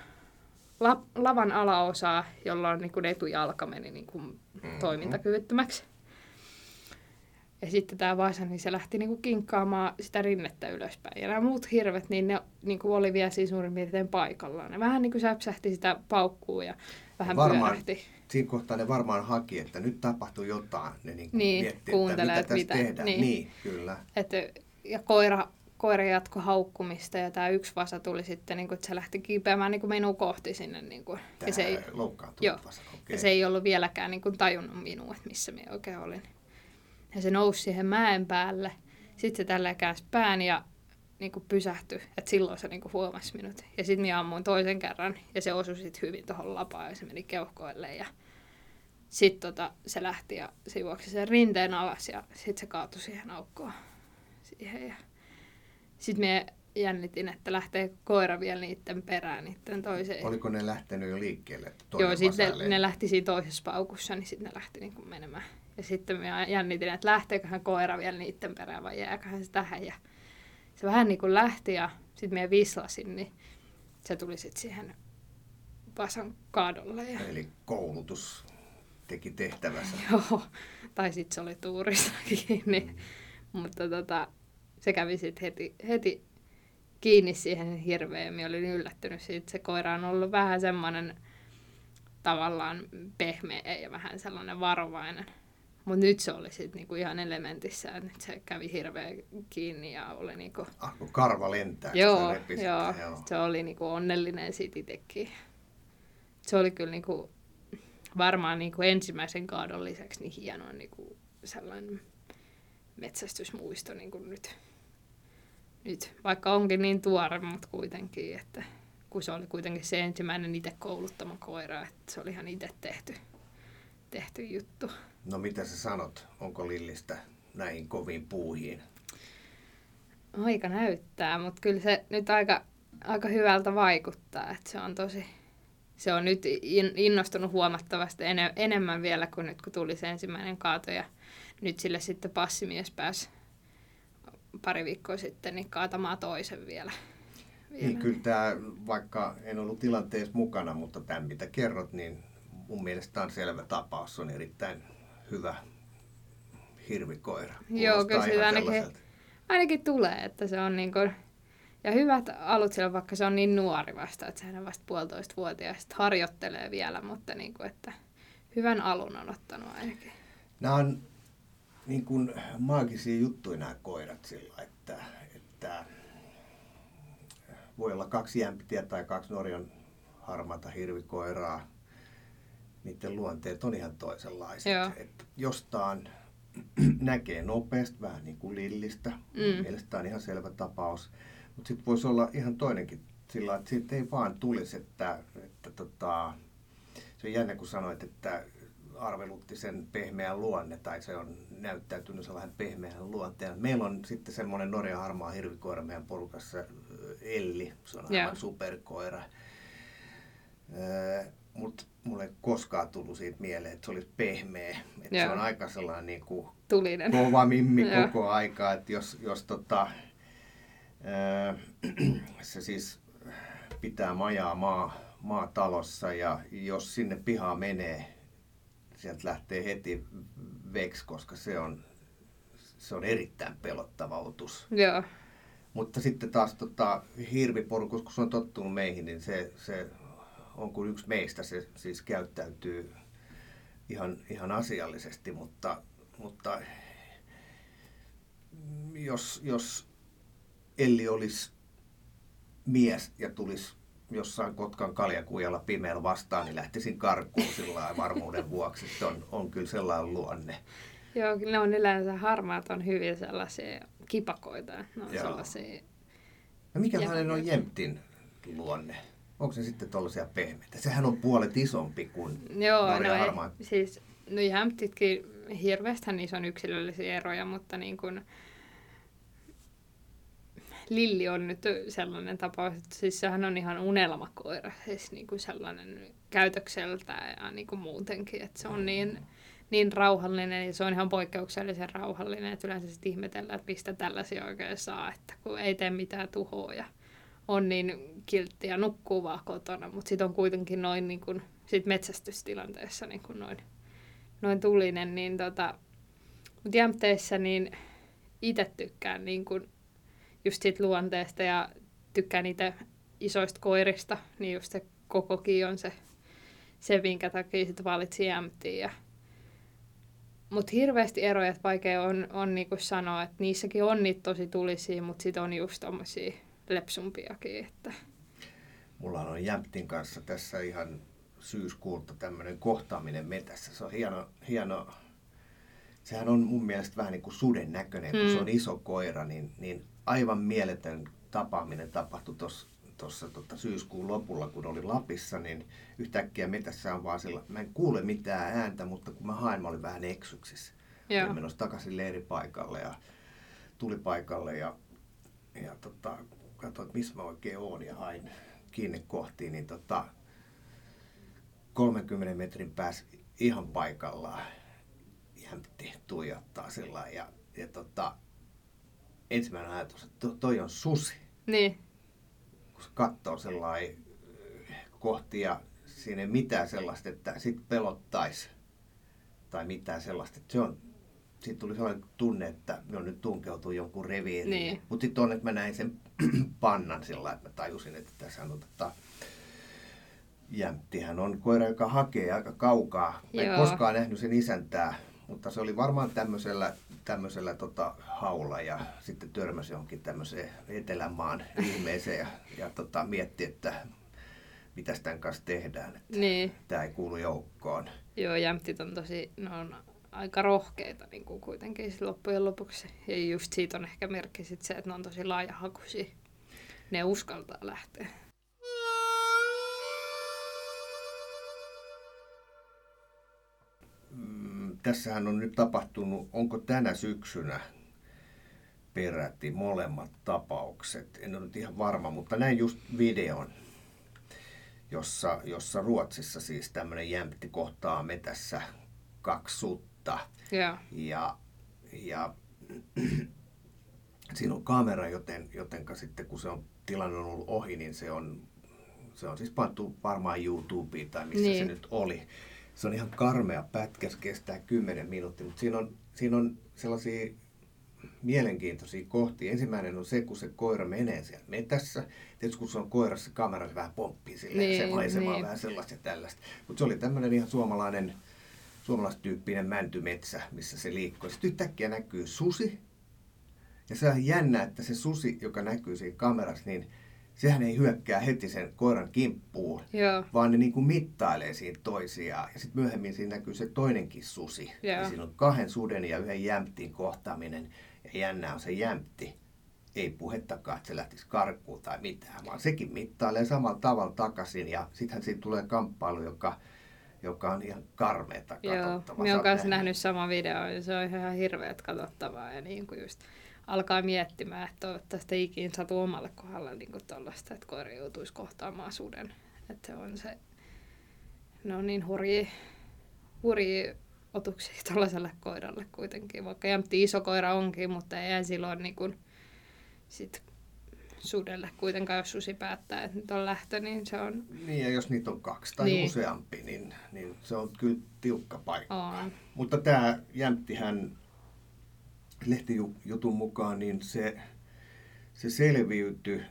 la, lavan alaosaa, jolloin niin kuin etujalka meni niin kuin Mhm. toimintakyvyttömäksi. Ja sitten tämä Vasa, niin se lähti niinku kinkkaamaan sitä rinnettä ylöspäin. Ja nämä muut hirvet, niin ne niinku oli vielä siinä suurin piirtein paikallaan. Ne vähän niinku säpsähti sitä paukkuu ja vähän Varmaan. pyörähti. Siinä kohtaa ne varmaan haki, että nyt tapahtuu jotain. Ne niin Niin, miettii, kuuntelee, että mitä mitä- tehdään. niin. Niin, kyllä. Et, ja koira, koira jatko haukkumista ja tämä yksi vasa tuli sitten, niin kuin, että se lähti kiipeämään niin kuin minua kohti sinne. Niin kuin, ja se ei, joo, vasa. Okay. Ja se ei ollut vieläkään niin kuin, tajunnut minua, että missä minä oikein olin. Ja se nousi siihen mäen päälle. Sitten se tällä käänsi pään ja niin kuin pysähtyi. Että silloin se niin kuin huomasi minut. Ja sitten minä ammuin toisen kerran ja se osui sitten hyvin tuohon lapaan ja se meni keuhkoille. Ja sitten tota, se lähti ja se juoksi sen rinteen alas ja sitten se kaatui siihen aukkoon. Siihen ja sitten me jännitin, että lähtee koira vielä niiden perään, niiden toiseen. Oliko ne lähtenyt jo liikkeelle? Joo, sitten ne, ne lähti siinä toisessa paukussa, niin sitten ne lähti niin kuin menemään. Ja sitten me jännitin, että lähteeköhän koira vielä niiden perään vai jääköhän se tähän. Ja se vähän niin kuin lähti ja sitten me vislasin, niin se tuli sitten siihen vasan kaadolle. Ja... Eli koulutus teki tehtävänsä. [laughs] Joo, tai sitten se oli tuurissa [laughs] kiinni. Mm. Mutta tota, se kävi sitten heti, heti kiinni siihen hirveän. Minä olin yllättynyt siitä. Se koira on ollut vähän semmoinen tavallaan pehmeä ja vähän sellainen varovainen. Mutta nyt se oli sitten niinku ihan elementissä, että se kävi hirveän kiinni ja oli niinku... Ah, kun karva lentää, joo, joo, joo, se oli niinku onnellinen siitä itsekin. Se oli kyllä niinku, varmaan niinku ensimmäisen kaadon lisäksi niin hieno niinku sellainen metsästysmuisto niinku nyt nyt, vaikka onkin niin tuore, mutta kuitenkin, että kun se oli kuitenkin se ensimmäinen itse kouluttama koira, että se oli ihan itse tehty, tehty juttu. No mitä sä sanot, onko Lillistä näihin koviin puuhiin? Aika näyttää, mutta kyllä se nyt aika, aika hyvältä vaikuttaa, että se on tosi, se on nyt innostunut huomattavasti enemmän vielä kuin nyt kun tuli se ensimmäinen kaato ja nyt sille sitten passimies pääsi pari viikkoa sitten niin kaatamaan toisen vielä. vielä. Niin, kyllä tämä, vaikka en ollut tilanteessa mukana, mutta tämän mitä kerrot, niin mun mielestä on selvä tapaus. Se on erittäin hyvä hirvikoira. Joo, kyllä se ainakin, ainakin tulee, että se on niin kuin, ja hyvät alut siellä, vaikka se on niin nuori vasta, että sehän on vasta puolitoista vuotiaista harjoittelee vielä, mutta niin kuin, että hyvän alun on ottanut ainakin. Nämä on niin kuin maagisia juttuja nämä koirat sillä, että, että voi olla kaksi jämptiä tai kaksi Norjan harmaata hirvikoiraa. Niiden luonteet on ihan toisenlaiset. Että jostain [clears throat] näkee nopeasti, vähän niin kuin lillistä. Mm. Mielestäni on ihan selvä tapaus. Mutta sitten voisi olla ihan toinenkin sillä, että siitä ei vaan tulisi, että, että tota, se on jännä kun sanoit, että arvelutti sen pehmeän luonne, tai se on näyttäytynyt sellainen pehmeän luonteen. Meillä on sitten semmoinen Norjan harmaa hirvikoira meidän porukassa, Elli, se on aivan yeah. superkoira. Mutta mulle ei koskaan tullut siitä mieleen, että se olisi pehmeä. Että se on aika sellainen niin kuin Tulinen. kova mimmi koko aika. Että jos, jos tota, se siis pitää majaa maa, maatalossa ja jos sinne pihaa menee sieltä lähtee heti veksi, koska se on, se on erittäin pelottava otus. Joo. Mutta sitten taas tota, hirviporukus, kun se on tottunut meihin, niin se, se on kuin yksi meistä. Se siis käyttäytyy ihan, ihan asiallisesti, mutta, mutta jos, jos Elli olisi mies ja tulisi jossain Kotkan kaljakujalla pimeällä vastaan, niin lähtisin karkuun sillä varmuuden vuoksi. että on, on kyllä sellainen luonne. Joo, ne on yleensä harmaat, on hyvin sellaisia kipakoita. Ne on Joo. sellaisia... No mikälainen on Jemtin luonne? Onko se sitten tuollaisia pehmeitä? Sehän on puolet isompi kuin Joo, no harmaat. Ei, siis, no Jämtitkin hirveästi niissä on yksilöllisiä eroja, mutta niin kuin, Lilli on nyt sellainen tapaus, että siis sehän on ihan unelmakoira, siis niin kuin sellainen käytökseltä ja niin kuin muutenkin, että se on niin, niin rauhallinen ja se on ihan poikkeuksellisen rauhallinen, että yleensä sitten ihmetellään, että mistä tällaisia oikein saa, että kun ei tee mitään tuhoa ja on niin kiltti ja nukkuu vaan kotona, mutta sitten on kuitenkin noin niin kuin, sit metsästystilanteessa niin kuin noin, noin tulinen, niin tota, mutta jämteissä niin itse tykkään niin kuin just siitä luonteesta ja tykkään niitä isoista koirista, niin just se koko,, on se, se minkä takia sitten valitsin MT. Ja mutta hirveästi eroja, että vaikea on, on niinku sanoa, että niissäkin on niitä tosi tulisia, mutta sitten on just tommosia lepsumpiakin. Että... Mulla on Jämptin kanssa tässä ihan syyskuulta tämmöinen kohtaaminen metässä. Se on hieno, hieno sehän on mun mielestä vähän niin kuin suden näköinen, kun mm. se on iso koira, niin, niin aivan mieletön tapaaminen tapahtui tuossa tota, syyskuun lopulla, kun oli Lapissa, niin yhtäkkiä metässä on vaan sillä, mä en kuule mitään ääntä, mutta kun mä hain, mä olin vähän eksyksissä. Joo. Olin menossa takaisin leiripaikalle ja tuli paikalle ja, ja tota, katsoin, että missä mä oikein oon ja hain kiinni kohtiin, niin tota, 30 metrin päässä ihan paikallaan jämpti tuijottaa sillä ja, ja tota, ensimmäinen ajatus, että toi on susi. Niin. Kun se katsoo sellainen kohti ja siinä ei mitään sellaista, että sit pelottaisi tai mitään sellaista. Että se on, siitä tuli sellainen tunne, että me on nyt tunkeutuu jonkun reviiriin. Niin. Mutta sitten on, että mä näin sen [clears throat] pannan sillä että mä tajusin, että tässä on tota, jämptihän on koira, joka hakee aika kaukaa. Mä en koskaan nähnyt sen isäntää, mutta se oli varmaan tämmöisellä, tämmöisellä tota, haulla ja sitten törmäsi johonkin tämmöiseen Etelämaan [laughs] ihmeeseen ja, ja tota, mietti, että mitä tämän kanssa tehdään. Että niin. Tämä ei kuulu joukkoon. Joo, jämptit on tosi, ne on aika rohkeita niin kuin kuitenkin loppujen lopuksi. Ja just siitä on ehkä merkki sit se, että ne on tosi laajahakuisia. Ne uskaltaa lähteä. Mm, tässähän on nyt tapahtunut, onko tänä syksynä peräti molemmat tapaukset. En ole nyt ihan varma, mutta näin just videon jossa, jossa Ruotsissa siis tämmöinen jämpti kohtaa metässä kaksi sutta. Yeah. Ja, ja [clears throat] siinä on kamera, joten, jotenka sitten kun se on tilanne on ollut ohi, niin se on, se on siis pantu varmaan YouTubeen tai missä niin. se nyt oli. Se on ihan karmea pätkä, se kestää 10 minuuttia, mutta siinä on, siinä on sellaisia mielenkiintoisia kohtia. Ensimmäinen on se, kun se koira menee siellä metässä. Tietysti kun se on koirassa, kamera se vähän pomppii sille, niin, se maisemaa niin. vähän sellaista ja tällaista. Mutta se oli tämmöinen ihan suomalainen, suomalaistyyppinen mäntymetsä, missä se liikkuu. Sitten yhtäkkiä näkyy susi. Ja se on jännä, että se susi, joka näkyy siinä kamerassa, niin sehän ei hyökkää heti sen koiran kimppuun, Joo. vaan ne niin kuin mittailee siinä toisiaan. Ja sitten myöhemmin siinä näkyy se toinenkin susi. Ja siinä on kahden suden ja yhden jämptin kohtaaminen. Ja jännä on se jämpti. Ei puhettakaan, että se lähtisi karkuun tai mitään, vaan sekin mittailee samalla tavalla takaisin. Ja sittenhän siitä tulee kamppailu, joka, joka on ihan karmeeta katsottavaa. Joo, minä olen nähnyt sama video ja se on ihan hirveät katsottavaa. Ja niin kuin just alkaa miettimään, että toivottavasti ei ikinä satu omalle kohdalle niin tuollaista, että koira joutuisi kohtaamaan suden. Että se on se, ne on niin hurjia, hurjia otuksia [laughs] tuollaiselle koiralle kuitenkin, vaikka jämpti iso koira onkin, mutta ei silloin niin kuin, sit sudelle kuitenkaan, jos susi päättää, että nyt on lähtö, niin se on... Niin, ja jos niitä on kaksi tai niin. useampi, niin, niin se on kyllä tiukka paikka. On. Mutta tämä jämptihän lehtijutun mukaan, niin se, se selviytyi,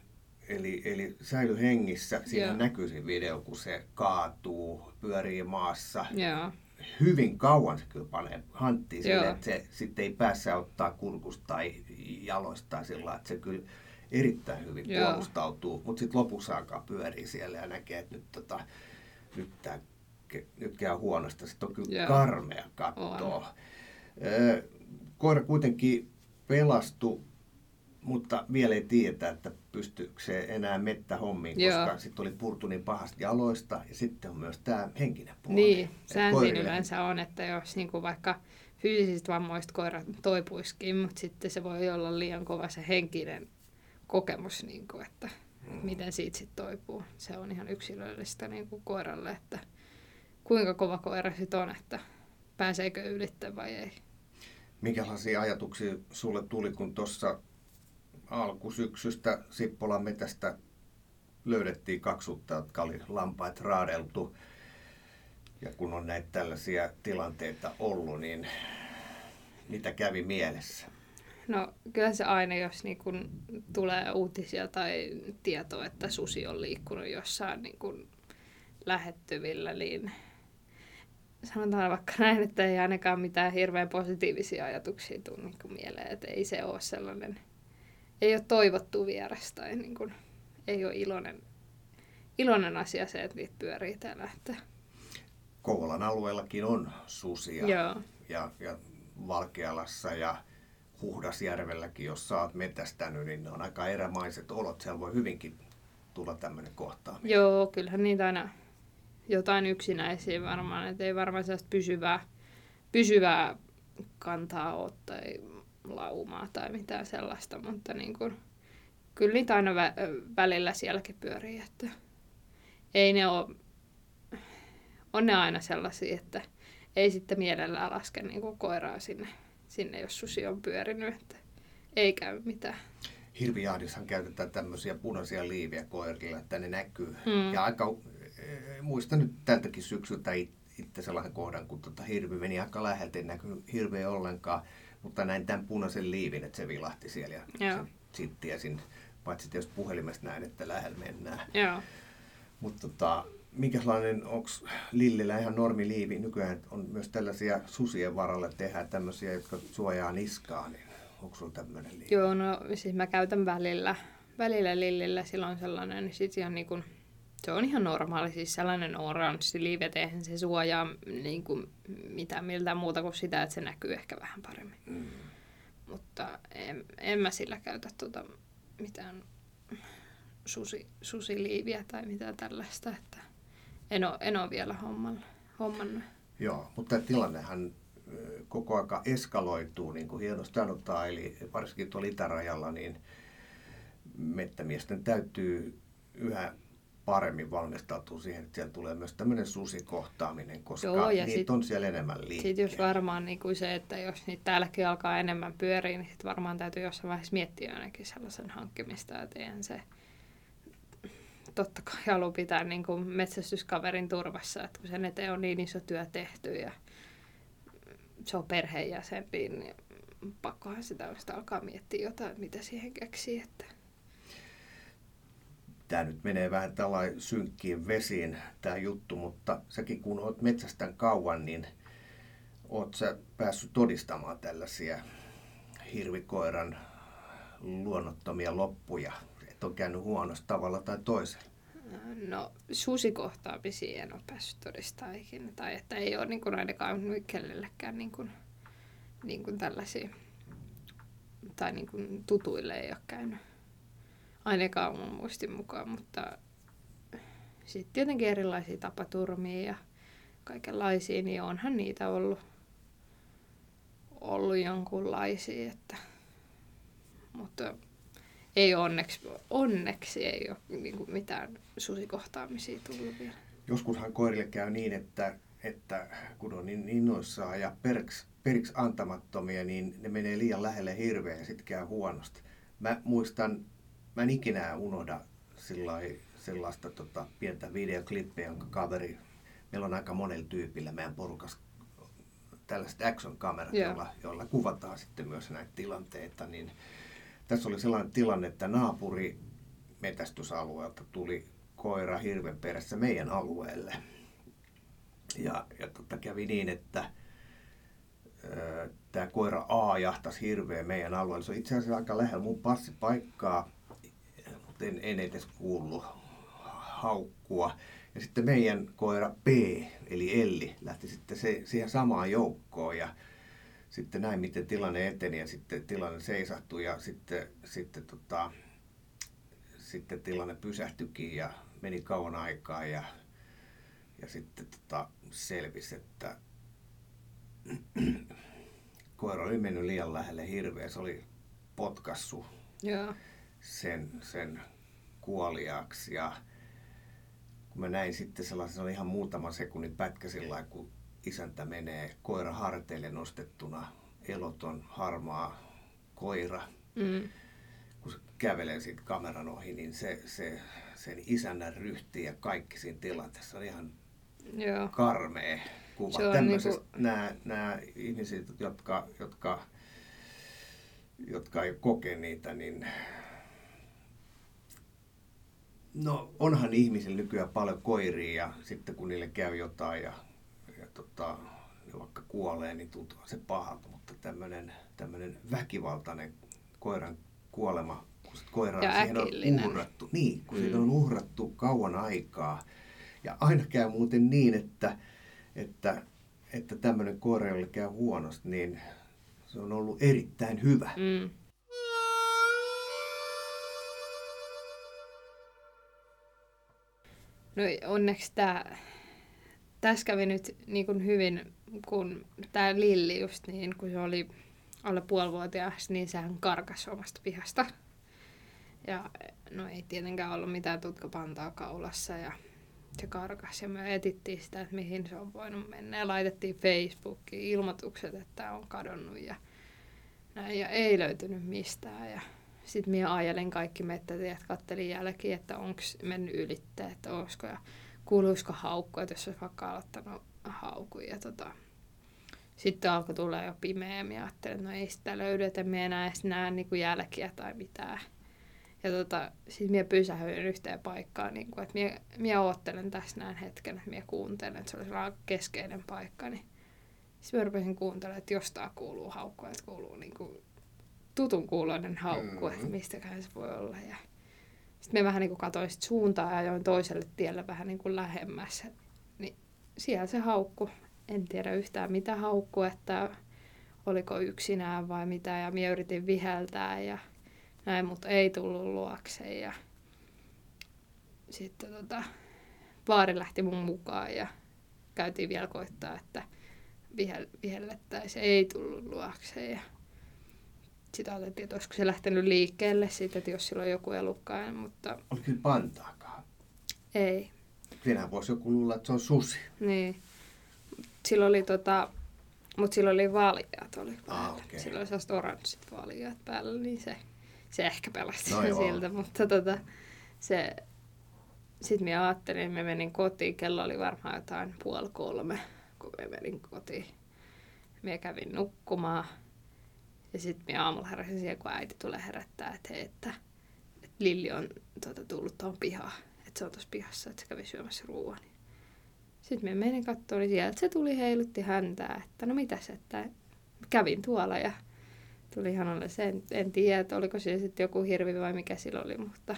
eli, eli säilyi hengissä. Siinä Joo. näkyy se video, kun se kaatuu, pyörii maassa. Joo. Hyvin kauan se kyllä panee hanttiin sille, että se sitten ei päässä ottaa kurkusta tai jaloista sillä että se kyllä erittäin hyvin Joo. puolustautuu, mutta sitten lopussa alkaa pyörii siellä ja näkee, että nyt, tota, nyt, tää, nyt käy huonosta. Sitten on kyllä Joo. karmea kattoa koira kuitenkin pelastui, mutta vielä ei tiedetä, että pystyykö se enää mettähommiin, Joo. koska sitten oli purtu niin pahasti jaloista ja sitten on myös tämä henkinen puoli. Niin, sääntöin yleensä on, että jos niin kuin vaikka fyysisistä vammoista koira toipuisikin, mutta sitten se voi olla liian kova se henkinen kokemus, niin kuin, että hmm. miten siitä sitten toipuu. Se on ihan yksilöllistä niin kuin koiralle, että kuinka kova koira sitten on, että pääseekö ylittämään vai ei. Minkälaisia ajatuksia sulle tuli, kun tuossa alkusyksystä Sippolan metästä löydettiin kaksutta, jotka oli lampaat raadeltu. Ja kun on näitä tällaisia tilanteita ollut, niin mitä kävi mielessä? No kyllä se aina, jos niin kun tulee uutisia tai tietoa, että susi on liikkunut jossain niin kun lähettyvillä, niin sanotaan vaikka näin, että ei ainakaan mitään hirveän positiivisia ajatuksia tule niin kuin mieleen, että ei se ole sellainen, ei ole toivottu vieras tai niin kuin, ei ole iloinen, iloinen asia se, että niitä pyörii täällä. Että... Kouvolan alueellakin on susia Joo. ja, ja Valkealassa ja Huhdasjärvelläkin, jos oot metästänyt, niin ne on aika erämaiset olot. Siellä voi hyvinkin tulla tämmöinen kohtaaminen. Joo, kyllähän niitä aina jotain yksinäisiä varmaan, että ei varmaan sellaista pysyvää, pysyvää kantaa ole tai laumaa tai mitään sellaista, mutta niin kuin, kyllä niitä aina vä- välillä sielläkin pyörii, että ei ne ole, on ne aina sellaisia, että ei sitten mielellään laske niin kuin koiraa sinne, sinne, jos susi on pyörinyt, että ei käy mitään. Hirvijahdissahan käytetään tämmöisiä punaisia liiviä koirille, että ne näkyy. Mm. Ja aika, eh, muistan nyt tältäkin syksyltä itse sellaisen kohdan, kun tota hirvi meni aika läheltä, ei näkynyt hirveä ollenkaan, mutta näin tämän punaisen liivin, että se vilahti siellä ja sitten tiesin, paitsi jos puhelimesta näin, että lähellä mennään. Joo. Mutta tota, minkälainen, onko Lillillä ihan normiliivi? Nykyään on myös tällaisia susien varalle tehdä tämmöisiä, jotka suojaa niskaa, niin onko sulla tämmöinen liivi? Joo, no siis mä käytän välillä, välillä Lillillä silloin sellainen, niin sit ihan niin kuin, se on ihan normaali, siis sellainen oranssi liivi, että eihän se suojaa niin kuin mitään miltä muuta kuin sitä, että se näkyy ehkä vähän paremmin. Mm. Mutta en, en mä sillä käytä tuota mitään susi, susiliiviä tai mitään tällaista, että en ole, en ole vielä hommalla, hommannut. Joo, mutta tilannehan koko aika eskaloituu, niin kuin hienosti sanotaan, eli varsinkin tuolla itärajalla, niin mettämiesten täytyy yhä paremmin valmistautua siihen, että siellä tulee myös tämmöinen susikohtaaminen, koska Joo, ja niitä sit, on siellä enemmän liikkeellä. Sitten jos varmaan niin kuin se, että jos niitä täälläkin alkaa enemmän pyöriä, niin sitten varmaan täytyy jossain vaiheessa miettiä ainakin sellaisen hankkimista, että eihän se totta kai haluaa pitää niin kuin metsästyskaverin turvassa, että kun sen eteen on niin iso työ tehty ja se on perheenjäsempi, niin pakkohan sitä sitä alkaa miettiä jotain, mitä siihen keksii. Että... Tämä nyt menee vähän tällainen synkkiin vesiin tämä juttu, mutta säkin kun olet metsästän kauan, niin oot sä päässyt todistamaan tällaisia hirvikoiran luonnottomia loppuja, että on käynyt huonosta tavalla tai toisella? No susikohtaamisia en ole päässyt todistamaan ikinä. Tai että ei ole niin kuin ainakaan kenellekään niin kuin, niin kuin tällaisia. Tai niin kuin tutuille ei ole käynyt. Ainakaan mun muistin mukaan, mutta sitten tietenkin erilaisia tapaturmia ja kaikenlaisia, niin onhan niitä ollut, ollut jonkunlaisia. Että, mutta ei onneksi, onneksi ei ole niin kuin mitään susikohtaamisia tullut vielä. Joskushan koirille käy niin, että, että kun on niin innoissaan ja periksi, periksi antamattomia, niin ne menee liian lähelle hirveä ja sitten käy huonosti. Mä muistan, mä en ikinä unohda sellaista tota, pientä videoklippiä, jonka kaveri, meillä on aika monella tyypillä meidän porukas tällaiset action-kamerat, joilla, joilla kuvataan sitten myös näitä tilanteita, niin tässä oli sellainen tilanne, että naapuri metästysalueelta tuli koira hirven perässä meidän alueelle. Ja, ja tota, kävi niin, että tämä koira A jahtasi hirveä meidän alueelle. Se on itse asiassa aika lähellä mun passipaikkaa, mutta en, en edes kuullut haukkua. Ja sitten meidän koira B, eli Elli, lähti sitten se, siihen samaan joukkoon. Ja sitten näin, miten tilanne eteni ja sitten tilanne seisahtui ja sitten, sitten, tota, sitten tilanne pysähtyikin ja meni kauan aikaa ja, ja sitten tota, selvisi, että [clears throat] koira oli mennyt liian lähelle hirveä. Se oli potkassu yeah. sen, sen kuoliaksi ja kun mä näin sitten sellaisen, se oli ihan muutama sekunnin pätkä sillä kun isäntä menee koira harteille nostettuna, eloton, harmaa koira. Mm. Kun se kävelee siitä kameran ohi, niin se, se, sen isännän ryhti ja kaikki siinä tilanteessa on ihan Joo. karmea kuva. Tämmöisestä niinku... nämä, nämä ihmiset, jotka, jotka, jotka ei koke niitä, niin No onhan ihmisillä nykyään paljon koiria ja sitten kun niille käy jotain ja tota, vaikka kuolee, niin tuntuu se pahalta, mutta tämmöinen, tämmöinen väkivaltainen koiran kuolema, kun koira ja siihen on uhrattu, niin, kun mm. on uhrattu kauan aikaa. Ja aina käy muuten niin, että, että, että tämmöinen koira, jolle käy huonosti, niin se on ollut erittäin hyvä. Mm. No onneksi tämä, tässä kävi nyt niin kuin hyvin, kun tämä Lilli just niin, kun se oli alle puolivuotias, niin sehän karkas omasta pihasta. Ja no ei tietenkään ollut mitään tutkapantaa kaulassa ja se karkas. Ja me etittiin sitä, että mihin se on voinut mennä. Ja laitettiin Facebookiin ilmoitukset, että on kadonnut ja näin. Ja ei löytynyt mistään. Ja sitten minä ajelin kaikki mettätiet, kattelin jälkeen, että onko mennyt ylitte, että olisiko. Ja kuuluisiko haukku, että jos olisi vaikka aloittanut haukun. Ja tota, sitten alkoi tulla jo pimeä ja minä ajattelin, että no ei sitä löydy, että minä enää edes näe niin kuin jälkiä tai mitään. Ja tota, sitten minä pysähyin yhteen paikkaan, niin kuin, että minä, minä oottelen tässä näin hetken, että minä kuuntelen, että se olisi keskeinen paikka. Niin sitten minä rupesin kuuntelemaan, että jostain kuuluu haukkua, että kuuluu niin kuin tutun kuuloinen haukku, mm. että mistäkään se voi olla. Ja sitten me vähän niin kuin katsoin sit suuntaan ja ajoin toiselle tielle vähän niin kuin lähemmäs. Niin siellä se haukku. En tiedä yhtään mitä haukku, että oliko yksinään vai mitä. Ja minä yritin viheltää ja näin, mutta ei tullut luokse. Ja sitten tota, vaari lähti mun mukaan ja käytiin vielä koittaa, että vihellettäisiin. Ei tullut luokse. Ja sitä otettiin, että olisiko se lähtenyt liikkeelle siitä, että jos sillä on joku elukka. Mutta... Oliko kyllä pantaakaan? Ei. Siinähän voisi joku luulla, että se on susi. Niin. Sillä oli tota, mutta sillä oli valjaat oli päällä. Ah, okay. Sillä oli sellaiset oranssit valjaat päällä, niin se, se ehkä pelasti no siltä. Mutta tota, se, sitten minä ajattelin, me menin kotiin, kello oli varmaan jotain puoli kolme, kun me menin kotiin. Minä kävin nukkumaan ja sitten minä aamulla heräsin siihen, kun äiti tulee herättää, että hei, että, että Lilli on tuota, tullut tuohon pihaan. Että se on tuossa pihassa, että se kävi syömässä ruoan. Sitten me menin katsomaan, niin sieltä se tuli heilutti häntää, että no mitäs, että kävin tuolla ja tuli hänelle se, en, en tiedä, että oliko se sitten joku hirvi vai mikä sillä oli, mutta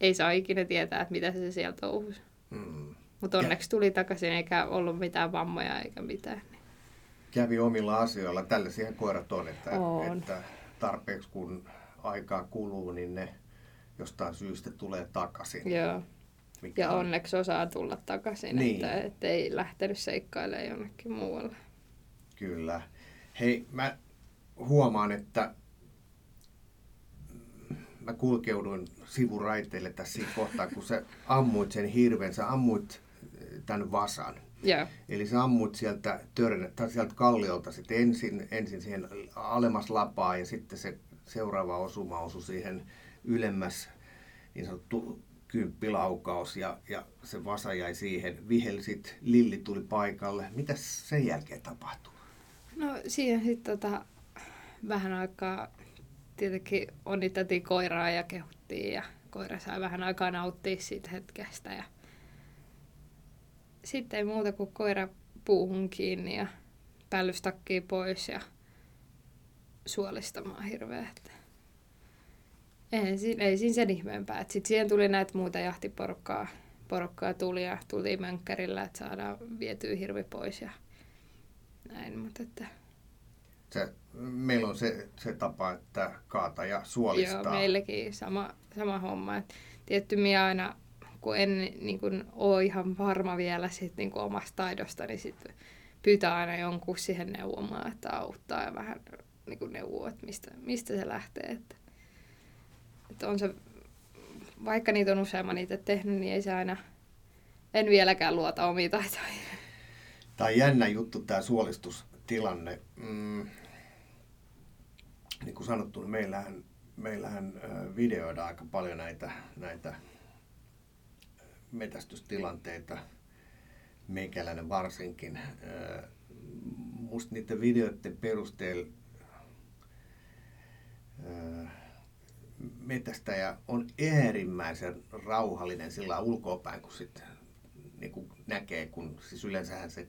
ei saa ikinä tietää, että mitä se sieltä touhusi. Mm. Mutta onneksi tuli takaisin eikä ollut mitään vammoja eikä mitään kävi omilla asioilla. Tällaisia koirat on, että, on. että tarpeeksi kun aikaa kuluu, niin ne jostain syystä tulee takaisin. Joo. Mikä ja on... onneksi osaa tulla takaisin, niin. että, että ei lähtenyt seikkailemaan jonnekin muualle. Kyllä. Hei, mä huomaan, että mä kulkeuduin sivuraiteille tässä kohtaa, kun sä ammuit sen hirven, sä ammuit tämän vasan. Yeah. Eli sä ammut sieltä, törnä, tai sieltä kalliolta sit ensin, ensin siihen alemmas lapaa ja sitten se seuraava osuma osui siihen ylemmäs niin sanottu kymppilaukaus ja, ja se vasa jäi siihen. Vihelsit, Lilli tuli paikalle. Mitä sen jälkeen tapahtui? No siihen sitten tota, vähän aikaa tietenkin onnitettiin koiraa ja kehuttiin ja koira sai vähän aikaa nauttia siitä hetkestä ja sitten ei muuta kuin koira puuhun kiinni ja päällystakkiin pois ja suolistamaan hirveä. Ei, siinä, ei siinä sen ihmeempää. Sitten siihen tuli näitä muuta jahtiporukkaa. Porukkaa tuli ja tuli mönkkärillä, että saadaan vietyä hirvi pois ja näin. Mutta että... se, meillä on se, se tapa, että kaata ja suolistaa. Joo, meilläkin sama, sama homma. Et tietty minä aina kun en niin kuin, ole ihan varma vielä sit, niin kuin omasta taidosta, niin sit pyytää aina jonkun siihen neuvomaan, että auttaa ja vähän niin kuin neuvoo, että mistä, mistä se lähtee. Että, että on se, vaikka niitä on useamman niitä tehnyt, niin ei se aina, en vieläkään luota omiin taitoihin. Tämä on jännä juttu, tämä suolistustilanne. Mm, niin kuin sanottu, niin meillähän, meillähän videoidaan aika paljon näitä, näitä metästystilanteita, meikäläinen varsinkin. Musta niiden videoiden perusteella metästäjä on äärimmäisen rauhallinen sillä ulkoapäin, kun sitten niin kuin näkee, kun siis yleensähän se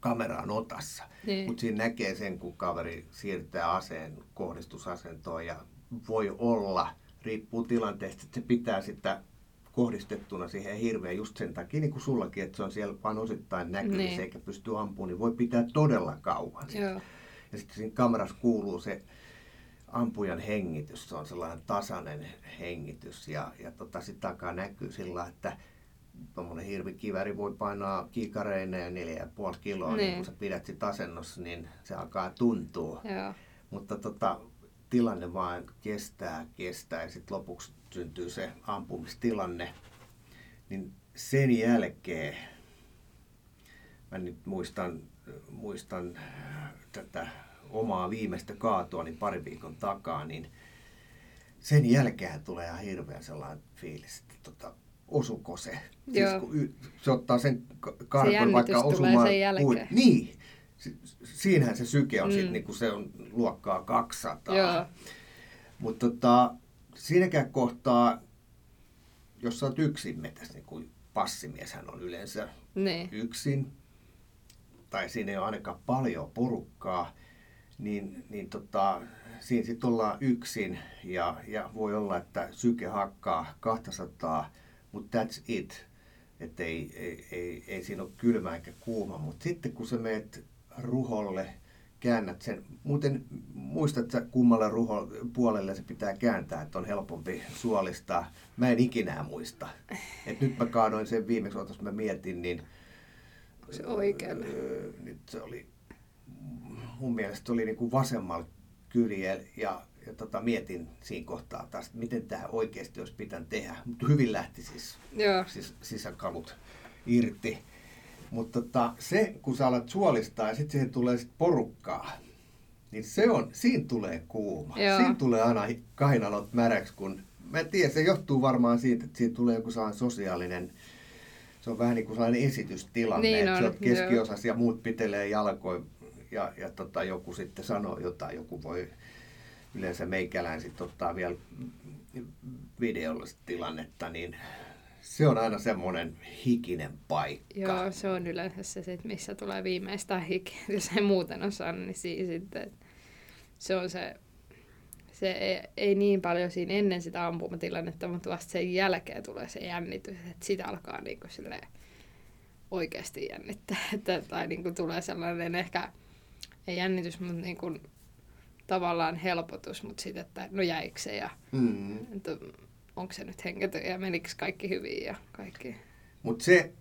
kamera on otassa. Niin. Mutta siinä näkee sen, kun kaveri siirtää aseen kohdistusasentoon ja voi olla, riippuu tilanteesta, että se pitää sitä kohdistettuna siihen hirveän just sen takia, niin kuin sullakin, että se on siellä vain osittain näkyvissä niin. eikä pysty ampumaan, niin voi pitää todella kauan. Joo. Ja sitten siinä kamerassa kuuluu se ampujan hengitys, se on sellainen tasainen hengitys ja, ja tota, sitten takaa näkyy sillä, että tuommoinen hirvikiväri voi painaa kiikareineen 4,5 kiloa, niin. niin kun sä pidät sitä asennossa, niin se alkaa tuntua. Joo. Mutta tota, tilanne vaan kestää, kestää ja sitten lopuksi syntyy se ampumistilanne. Niin sen jälkeen, mä nyt muistan, muistan tätä omaa viimeistä kaatoa niin pari viikon takaa, niin sen jälkeen tulee ihan hirveän sellainen fiilis, että tota, osuko se. Siis kun se ottaa sen karkon se vaikka osumaan. sen jälkeen. Kuin, niin. Siinähän se syke on mm. sitten, niin kun se on luokkaa 200. Joo. Mutta tota, siinäkään kohtaa, jos sä oot yksin metässä, niin kuin passimieshän on yleensä niin. yksin, tai siinä ei ole ainakaan paljon porukkaa, niin, niin tota, siinä sitten ollaan yksin ja, ja voi olla, että syke hakkaa 200, mutta that's it. Että ei, ei, ei, ei siinä ole kylmä eikä kuuma, mutta sitten kun sä meet ruholle, käännät sen. Muuten muistat sä kummalle ruho, puolelle se pitää kääntää, että on helpompi suolistaa. Mä en ikinä muista. Et nyt mä kaadoin sen viimeksi, otas mä mietin, niin... Se oikealle. Öö, nyt se oli mun mielestä oli niin kuin vasemmalla kyljellä ja, ja tota, mietin siinä kohtaa taas, että miten tämä oikeasti olisi pitänyt tehdä. Mutta hyvin lähti siis, Joo. siis sisäkalut irti. Mutta tota, se, kun sä alat suolistaa ja sitten siihen tulee sit porukkaa, niin se on, siinä tulee kuuma. Joo. Siinä tulee aina kainalot märäksi, kun mä en tiedä, se johtuu varmaan siitä, että siitä tulee joku sellainen sosiaalinen, se on vähän niin kuin sellainen esitystilanne, niin että on, sä oot keskiosassa ja muut pitelee jalkoja ja, ja tota, joku sitten sanoo jotain, joku voi yleensä meikälään sitten ottaa vielä videolla tilannetta, niin se on aina semmoinen hikinen paikka. Joo, se on yleensä se, sit, missä tulee viimeistään hiki. [laughs] Jos ei muuten osaa, niin siinä sitten se on se, se ei, ei niin paljon siinä ennen sitä ampumatilannetta, mutta vasta sen jälkeen tulee se jännitys, että sitä alkaa niin kuin oikeasti jännittää. [laughs] Että, tai niin kuin tulee sellainen ehkä ei jännitys, mutta niin kuin, tavallaan helpotus, mutta sitten, että no jäikö se ja mm. että onko se nyt hengetön ja menikö kaikki hyvin ja kaikki. Mutta se,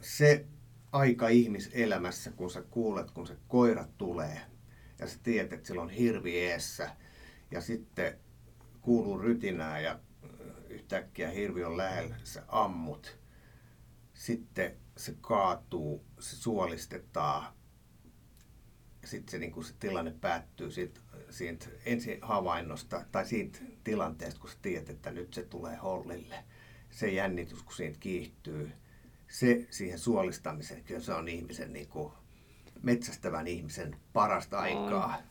se aika ihmiselämässä, kun sä kuulet, kun se koira tulee ja sä tiedät, että sillä on hirvi eessä ja sitten kuuluu rytinää ja yhtäkkiä hirvi on lähellä, sä ammut. Sitten se kaatuu, se suolistetaan sitten se, niin se tilanne päättyy siitä, siitä ensi havainnosta tai siitä tilanteesta, kun sä tiedät, että nyt se tulee hollille. Se jännitys, kun siitä kiihtyy, se siihen suolistamiseen, kyllä se on ihmisen niin kuin, metsästävän ihmisen parasta aikaa. On.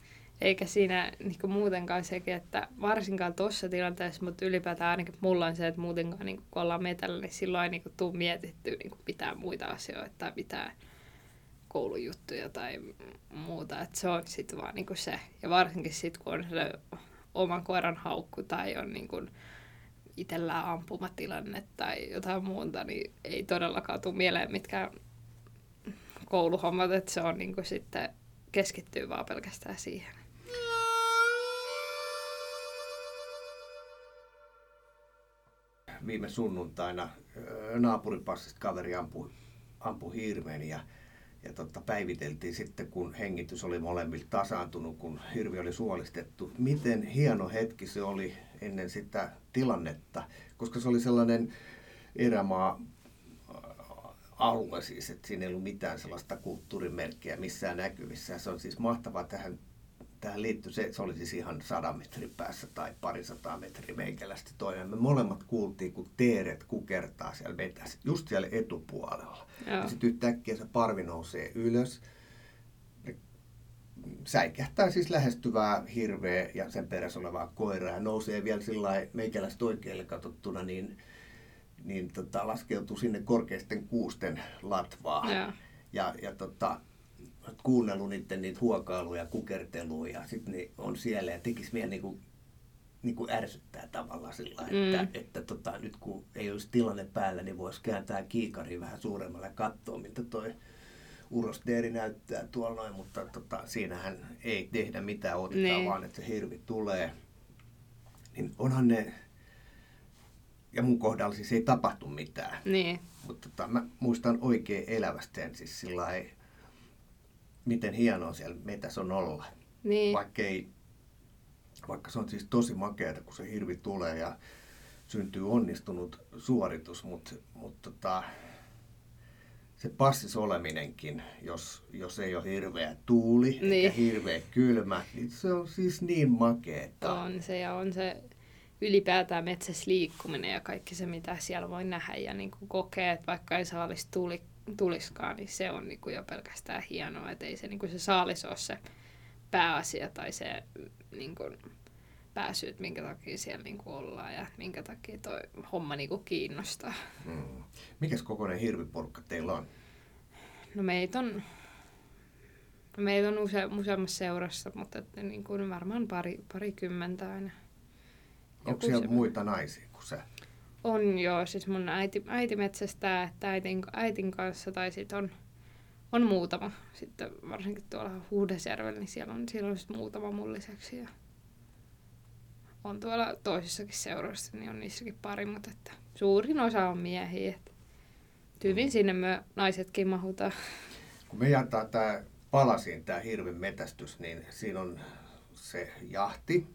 Eikä siinä niin kuin muutenkaan sekin, että varsinkaan tuossa tilanteessa, mutta ylipäätään ainakin mulla on se, että muutenkaan niin kun ollaan metällä, niin silloin ei niin tuu mietittyä niin pitää muita asioita tai pitää koulujuttuja tai muuta. että se on sitten vaan niinku se. Ja varsinkin sitten, kun on se oman koiran haukku tai on niinku itsellään ampumatilanne tai jotain muuta, niin ei todellakaan tule mieleen mitkään kouluhommat, että se on niinku sitten keskittyy vaan pelkästään siihen. Viime sunnuntaina naapuripassista kaveri ampui, ampui hirven ja ja tota, päiviteltiin sitten, kun hengitys oli molemmilta tasaantunut, kun hirvi oli suolistettu. Miten hieno hetki se oli ennen sitä tilannetta, koska se oli sellainen erämaa alue siis, että siinä ei ollut mitään sellaista kulttuurimerkkiä missään näkyvissä. Se on siis mahtavaa tähän tähän liittyy se, että se oli siis ihan sadan metrin päässä tai parisataa metriä meikälästä toinen. Me molemmat kuultiin, kun teeret kukertaa siellä metässä, just siellä etupuolella. Joo. Ja sitten yhtäkkiä se parvi nousee ylös. Säikähtää siis lähestyvää hirveä ja sen perässä olevaa koiraa ja nousee vielä sillä meikäläistä oikealle katsottuna niin niin tota, laskeutuu sinne korkeisten kuusten latvaa. Joo. Ja, ja tota, kuunnellut niiden niitä huokailuja, kukerteluja ja sitten ne on siellä ja tekisi vielä niinku, niinku ärsyttää tavallaan sillä mm. että, että tota, nyt kun ei olisi tilanne päällä, niin voisi kääntää kiikari vähän suuremmalle ja katsoa, miltä toi urosteeri näyttää tuolla noin, mutta tota, siinähän ei tehdä mitään, otetaan niin. vaan, että se hirvi tulee. Niin onhan ne, ja mun kohdalla siis ei tapahtu mitään. Niin. Mutta tota, mä muistan oikein elävästi siis sillä miten hienoa siellä metässä on olla. Niin. Vaikka, ei, vaikka se on siis tosi makeata, kun se hirvi tulee ja syntyy onnistunut suoritus, mutta, mutta tota, se passis oleminenkin, jos, jos ei ole hirveä tuuli niin. eikä hirveä kylmä, niin se on siis niin makeeta. On se ja on se ylipäätään metsässä liikkuminen ja kaikki se, mitä siellä voi nähdä ja niin kuin kokee, että vaikka ei saalis tuuli, tuliskaan, niin se on niin kuin jo pelkästään hienoa, että ei se, niin kuin se saalis ole se pääasia tai se niin kuin, pääsyyt, minkä takia siellä niin kuin ollaan ja minkä takia toi homma niin kuin kiinnostaa. Mm. Mikäs kokoinen hirviporukka teillä on? No meitä on, meitä on use, useammassa seurassa, mutta että niin kuin varmaan pari, parikymmentä aina. Onko siellä muita naisia kuin se? On joo, siis mun äiti, äiti metsästää, että äitin, äitin kanssa tai sitten on, on muutama. Sitten varsinkin tuolla Huudesjärvellä, niin siellä on, siellä on sit muutama mun lisäksi. Ja on tuolla toisissakin seuroissa, niin on niissäkin pari, mutta että suurin osa on miehiä. Että hyvin sinne me naisetkin mahutaan. Kun me jaetaan tämä palasin, tämä hirven metästys, niin siinä on se jahti,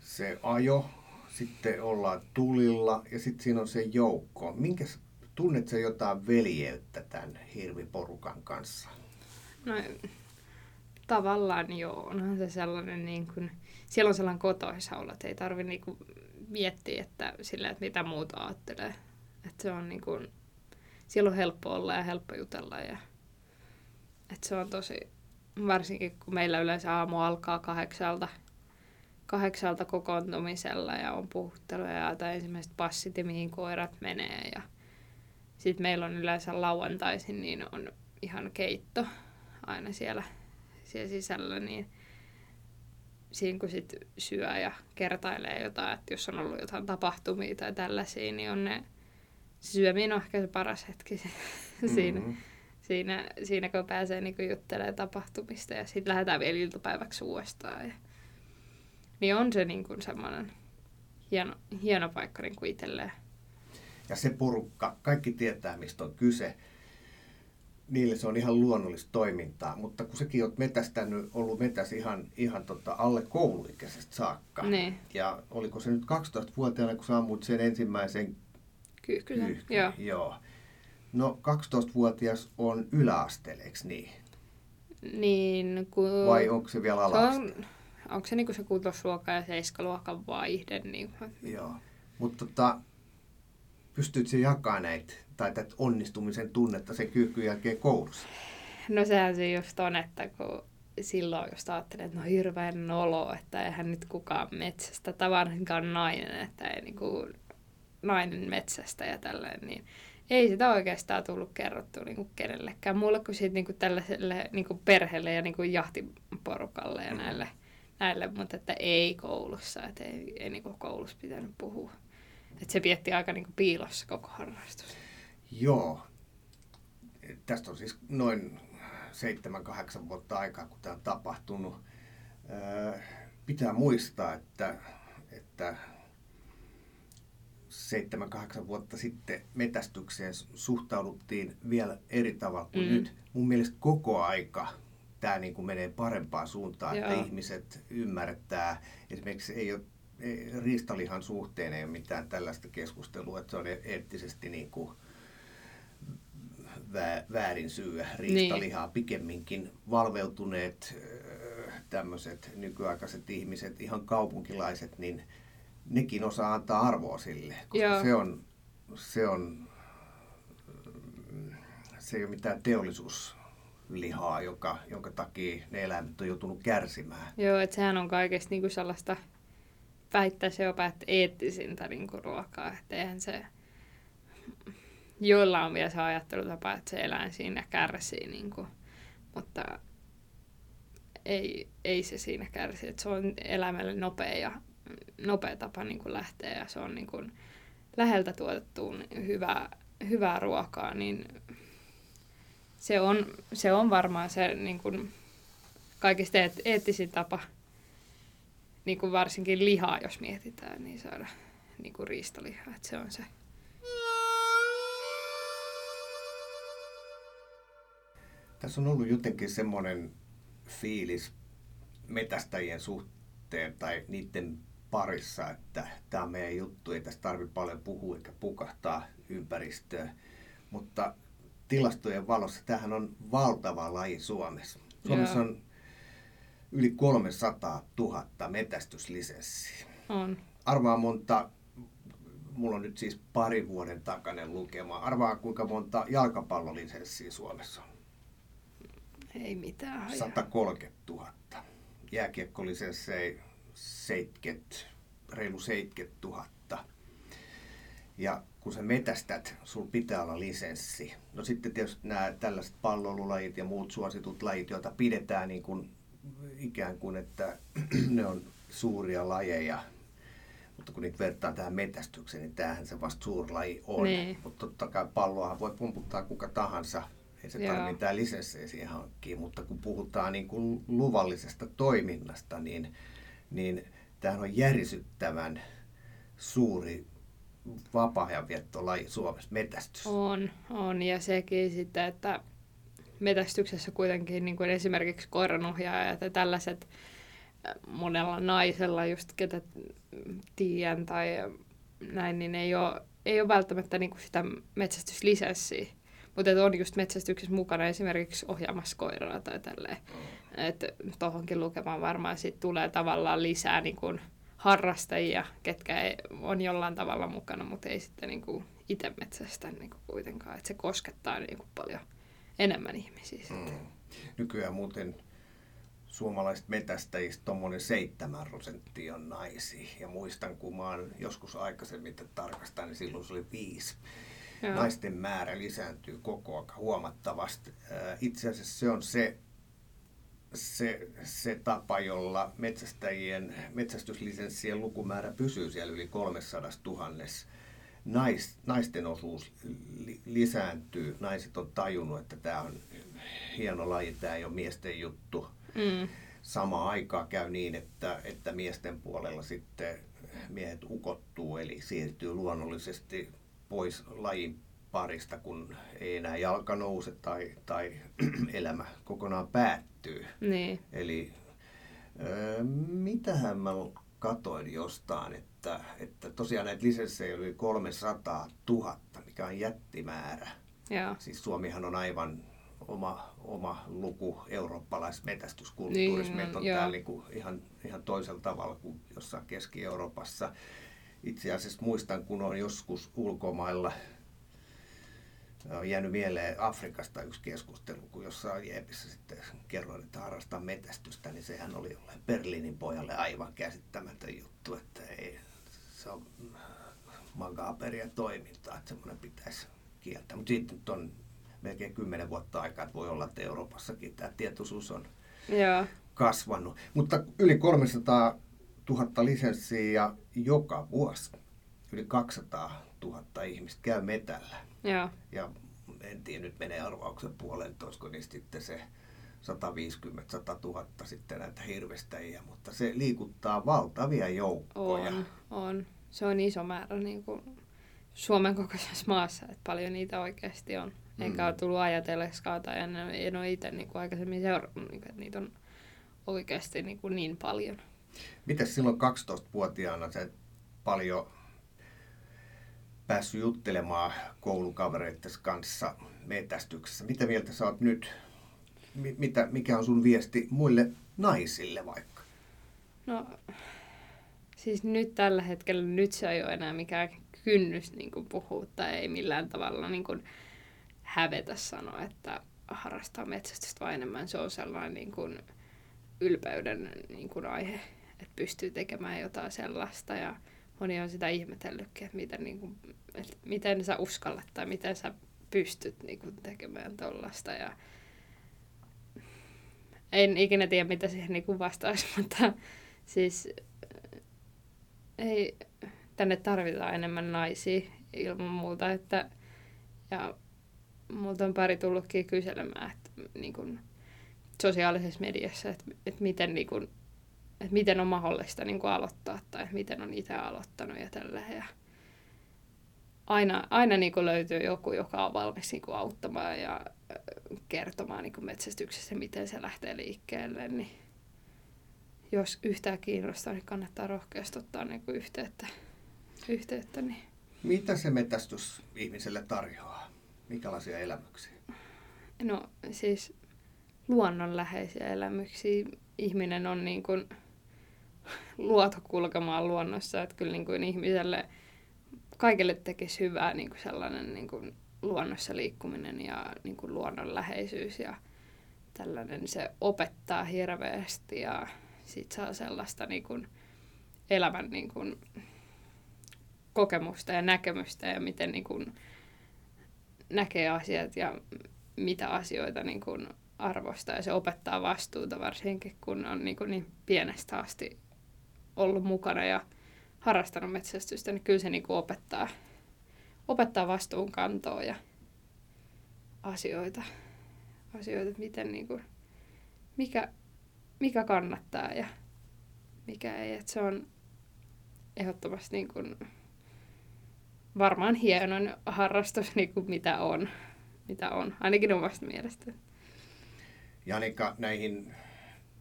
se ajo, sitten ollaan tulilla ja sitten siinä on se joukko. Minkäs, tunnet sä jotain veljeyttä tämän hirviporukan kanssa? No tavallaan joo, onhan se sellainen niin kuin, siellä on sellainen kotoisa olla, että ei tarvi niin kuin miettiä, että, sillä, että mitä muuta ajattelee. Että se on niin kuin, siellä on helppo olla ja helppo jutella ja että se on tosi, varsinkin kun meillä yleensä aamu alkaa kahdeksalta, kahdeksalta kokoontumisella ja on puhutteluja ja tai ensimmäiset passit ja mihin koirat menee. Ja sitten meillä on yleensä lauantaisin, niin on ihan keitto aina siellä, siellä sisällä, niin siinä kun sit syö ja kertailee jotain, että jos on ollut jotain tapahtumia tai tällaisia, niin on ne, syöminen on ehkä se paras hetki [laughs] siinä, mm-hmm. siinä, siinä, kun pääsee niin juttelemaan tapahtumista ja sitten lähdetään vielä iltapäiväksi uudestaan. Ja niin on se niin kuin semmoinen hieno, hieno paikka niin kuin itselleen. Ja se porukka, kaikki tietää mistä on kyse. Niille se on ihan luonnollista toimintaa, mutta kun säkin oot metästänyt, ollut metäs ihan, ihan tota alle kouluikäisestä saakka. Niin. Ja oliko se nyt 12-vuotiaana, kun sä ammut sen ensimmäisen kyyhkyn? Joo. Joo. No 12-vuotias on yläasteella, niin? Niin, kun... Vai onko se vielä ala se on, onko se niinku se kutosluokka ja seiskaluokan vaihde. Niin... Joo, mutta tota, pystytkö se jakamaan näitä tai tätä onnistumisen tunnetta sen kyykyn jälkeen koulussa? No sehän se just on, että kun silloin just ajattelin, että no hirveän nolo, että eihän nyt kukaan metsästä, tai varsinkaan nainen, että ei niinku nainen metsästä ja tälleen, niin ei sitä oikeastaan tullut kerrottua niinku kenellekään muulle kuin siitä niinku tällaiselle niinku perheelle ja niinku jahtiporukalle ja näille. Mm-hmm näille, mutta että ei koulussa, että ei, ei niin koulussa pitänyt puhua. Että se vietti aika niin piilossa koko harrastus. Joo. Tästä on siis noin 7-8 vuotta aikaa, kun tämä on tapahtunut. Öö, pitää muistaa, että, että 7-8 vuotta sitten metästykseen suhtauduttiin vielä eri tavalla kuin mm. nyt. Mun mielestä koko aika tämä niin kuin menee parempaan suuntaan, Joo. että ihmiset ymmärtää. Esimerkiksi ei ole riistalihan suhteen ei ole mitään tällaista keskustelua, että se on eettisesti niin kuin väärin syyä riistalihaa. Niin. Pikemminkin valveutuneet tämmöiset nykyaikaiset ihmiset, ihan kaupunkilaiset, niin nekin osaa antaa arvoa sille, koska Joo. se on, se on se ei ole mitään teollisuus lihaa, joka, jonka takia ne eläimet on joutunut kärsimään. Joo, että sehän on kaikesta niinku sellaista, väittäisi jopa, että eettisintä niinku ruokaa, että eihän se, joilla on vielä se ajattelutapa, että se eläin siinä kärsii, niin kuin, mutta ei, ei se siinä kärsi. Että se on eläimelle nopea, ja, nopea tapa niin kuin lähteä ja se on niin kuin läheltä tuotettua hyvää, hyvää ruokaa, niin se on, se on varmaan se niin kuin, kaikista eettisin tapa, niin kuin varsinkin lihaa, jos mietitään, niin saada niin kuin riistalihaa. Että se on se. Tässä on ollut jotenkin semmoinen fiilis metästäjien suhteen tai niiden parissa, että tämä on meidän juttu, ei tästä tarvitse paljon puhua eikä pukahtaa ympäristöä. Mutta tilastojen valossa tämähän on valtava laji Suomessa. Suomessa on yli 300 000 metästyslisenssiä. On. Arvaa monta, mulla on nyt siis pari vuoden takainen lukema, arvaa kuinka monta jalkapallolisenssiä Suomessa on. Ei mitään. 130 000. Jääkiekkolisenssejä 70, reilu 70 000. Ja kun sä metästät, sulla pitää olla lisenssi. No sitten tietysti nämä tällaiset pallolulajit ja muut suositut lajit, joita pidetään niin kuin ikään kuin, että [clears throat] ne on suuria lajeja, mutta kun niitä vertaa tähän metästykseen, niin tämähän se vasta suurlaji on. Niin. Mutta totta kai palloahan voi pumputtaa kuka tahansa. Ei se tarvitse mitään lisenssejä siihen hankkia, mutta kun puhutaan niin kuin luvallisesta toiminnasta, niin, niin tämähän on järisyttävän suuri vapaa-ajanviettolaji Suomessa, metästys. On, on. Ja sekin sitten, että metästyksessä kuitenkin niin kuin esimerkiksi koiranohjaajat ja tällaiset äh, monella naisella, just ketä tiedän tai näin, niin ei ole, ei ole välttämättä niin kuin sitä metsästyslisenssiä. Mutta on just metsästyksessä mukana esimerkiksi ohjaamassa koiraa tai tälleen. Mm. Että tuohonkin lukemaan varmaan sit tulee tavallaan lisää niin kuin harrastajia, ketkä ei, on jollain tavalla mukana, mutta ei sitten niin kuin itse metsästä niin kuin kuitenkaan. Että se koskettaa niin kuin paljon enemmän ihmisiä sitten. Mm. Nykyään muuten suomalaiset metästäjistä tuommoinen 7 prosenttia on naisia. Ja muistan, kun mä oon joskus aikaisemmin tarkastan, niin silloin se oli viisi. Joo. Naisten määrä lisääntyy koko ajan huomattavasti. Itse asiassa se on se, se, se tapa, jolla metsästäjien metsästyslisenssien lukumäärä pysyy siellä yli 300 000 nais, naisten osuus li, lisääntyy. Naiset on tajunnut, että tämä on hieno laji, tämä ei ole miesten juttu. Mm. Samaan aikaan käy niin, että, että miesten puolella sitten miehet ukottuu, eli siirtyy luonnollisesti pois lajin parista, kun ei enää jalka nouse tai, tai [clears throat] elämä kokonaan päättyy. Niin. Eli äh, mitähän mä katoin jostain, että, että tosiaan näitä lisenssejä oli 300 000, mikä on jättimäärä. Joo. Siis Suomihan on aivan oma, oma luku eurooppalaismetästyskulttuurissa. Niin, Meitä on joo. täällä niinku ihan, ihan toisella tavalla kuin jossain Keski-Euroopassa. Itse asiassa muistan, kun on joskus ulkomailla on jäänyt mieleen Afrikasta yksi keskustelu, kun jossain Jeepissä sitten kerroin, että harrastaa metästystä, niin sehän oli jollain Berliinin pojalle aivan käsittämätön juttu, että ei, se on magaperia toimintaa, että semmoinen pitäisi kieltää. Mutta sitten nyt on melkein kymmenen vuotta aikaa, että voi olla, että Euroopassakin tämä tietoisuus on Joo. kasvanut. Mutta yli 300 000 lisenssiä ja joka vuosi yli 200 000 ihmistä käy metällä. Joo. Ja en tiedä, nyt menee arvauksen puoleen, että olisiko niistä sitten se 150 000 sitten näitä hirvestäjiä, mutta se liikuttaa valtavia joukkoja. On, on. Se on iso määrä niin kuin Suomen kokoisessa maassa, että paljon niitä oikeasti on. Enkä mm. ole tullut ajatelleskaan tai en, en ole itse niin kuin aikaisemmin seurannut, niin että niitä on oikeasti niin, kuin niin paljon. Miten silloin 12-vuotiaana se paljon päässyt juttelemaan koulukavereiden kanssa metästyksessä. Mitä mieltä sä oot nyt? Mitä, mikä on sun viesti muille naisille vaikka? No, siis nyt tällä hetkellä, nyt se ei ole enää mikään kynnys niin puhua tai ei millään tavalla niin kuin hävetä sanoa, että harrastaa metsästystä vaan enemmän. Se on sellainen niin kuin ylpeyden niin kuin aihe, että pystyy tekemään jotain sellaista ja on sitä ihmetellytkin, että miten, niin kuin, että miten sä uskallat tai miten sä pystyt niin kuin, tekemään tuollaista. Ja en ikinä tiedä, mitä siihen niin kuin vastaisi, [laughs] mutta siis ei, tänne tarvitaan enemmän naisia ilman muuta. Että, ja multa on pari tullutkin kyselemään, että niin kuin, sosiaalisessa mediassa, että, että, miten, niin kuin, että miten on mahdollista niin kuin aloittaa tai miten on itse aloittanut ja tällä. Ja aina, aina niin kuin löytyy joku, joka on valmis niin kuin auttamaan ja kertomaan niin kuin metsästyksessä, miten se lähtee liikkeelle. Niin jos yhtään kiinnostaa, niin kannattaa rohkeasti ottaa niin kuin yhteyttä. yhteyttä niin. Mitä se metsästys ihmiselle tarjoaa? Mikälaisia elämyksiä? No siis luonnonläheisiä elämyksiä. Ihminen on niin kuin [laughs] luotu kulkemaan luonnossa, että kyllä niin kuin ihmiselle kaikille tekisi hyvää niin kuin sellainen niin kuin luonnossa liikkuminen ja niin kuin luonnonläheisyys ja tällainen se opettaa hirveästi ja sit saa sellaista niin kuin elämän niin kuin kokemusta ja näkemystä ja miten niin kuin näkee asiat ja mitä asioita niin kuin arvostaa ja se opettaa vastuuta varsinkin, kun on niin, kuin niin pienestä asti ollut mukana ja harrastanut metsästystä, niin kyllä se niin kuin opettaa, opettaa vastuunkantoa ja asioita, asioita että miten niin kuin, mikä, mikä kannattaa ja mikä ei. Että se on ehdottomasti niin kuin, varmaan hienoin harrastus, niin kuin mitä on, mitä on, ainakin omasta mielestäni. Janika, näihin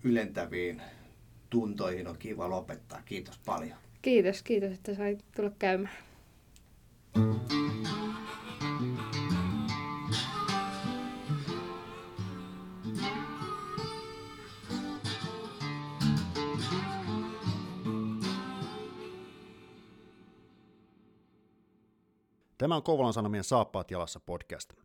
ylentäviin tuntoihin on kiva lopettaa. Kiitos paljon. Kiitos, kiitos, että sait tulla käymään. Tämä on Kouvolan Sanomien Saappaat jalassa podcast.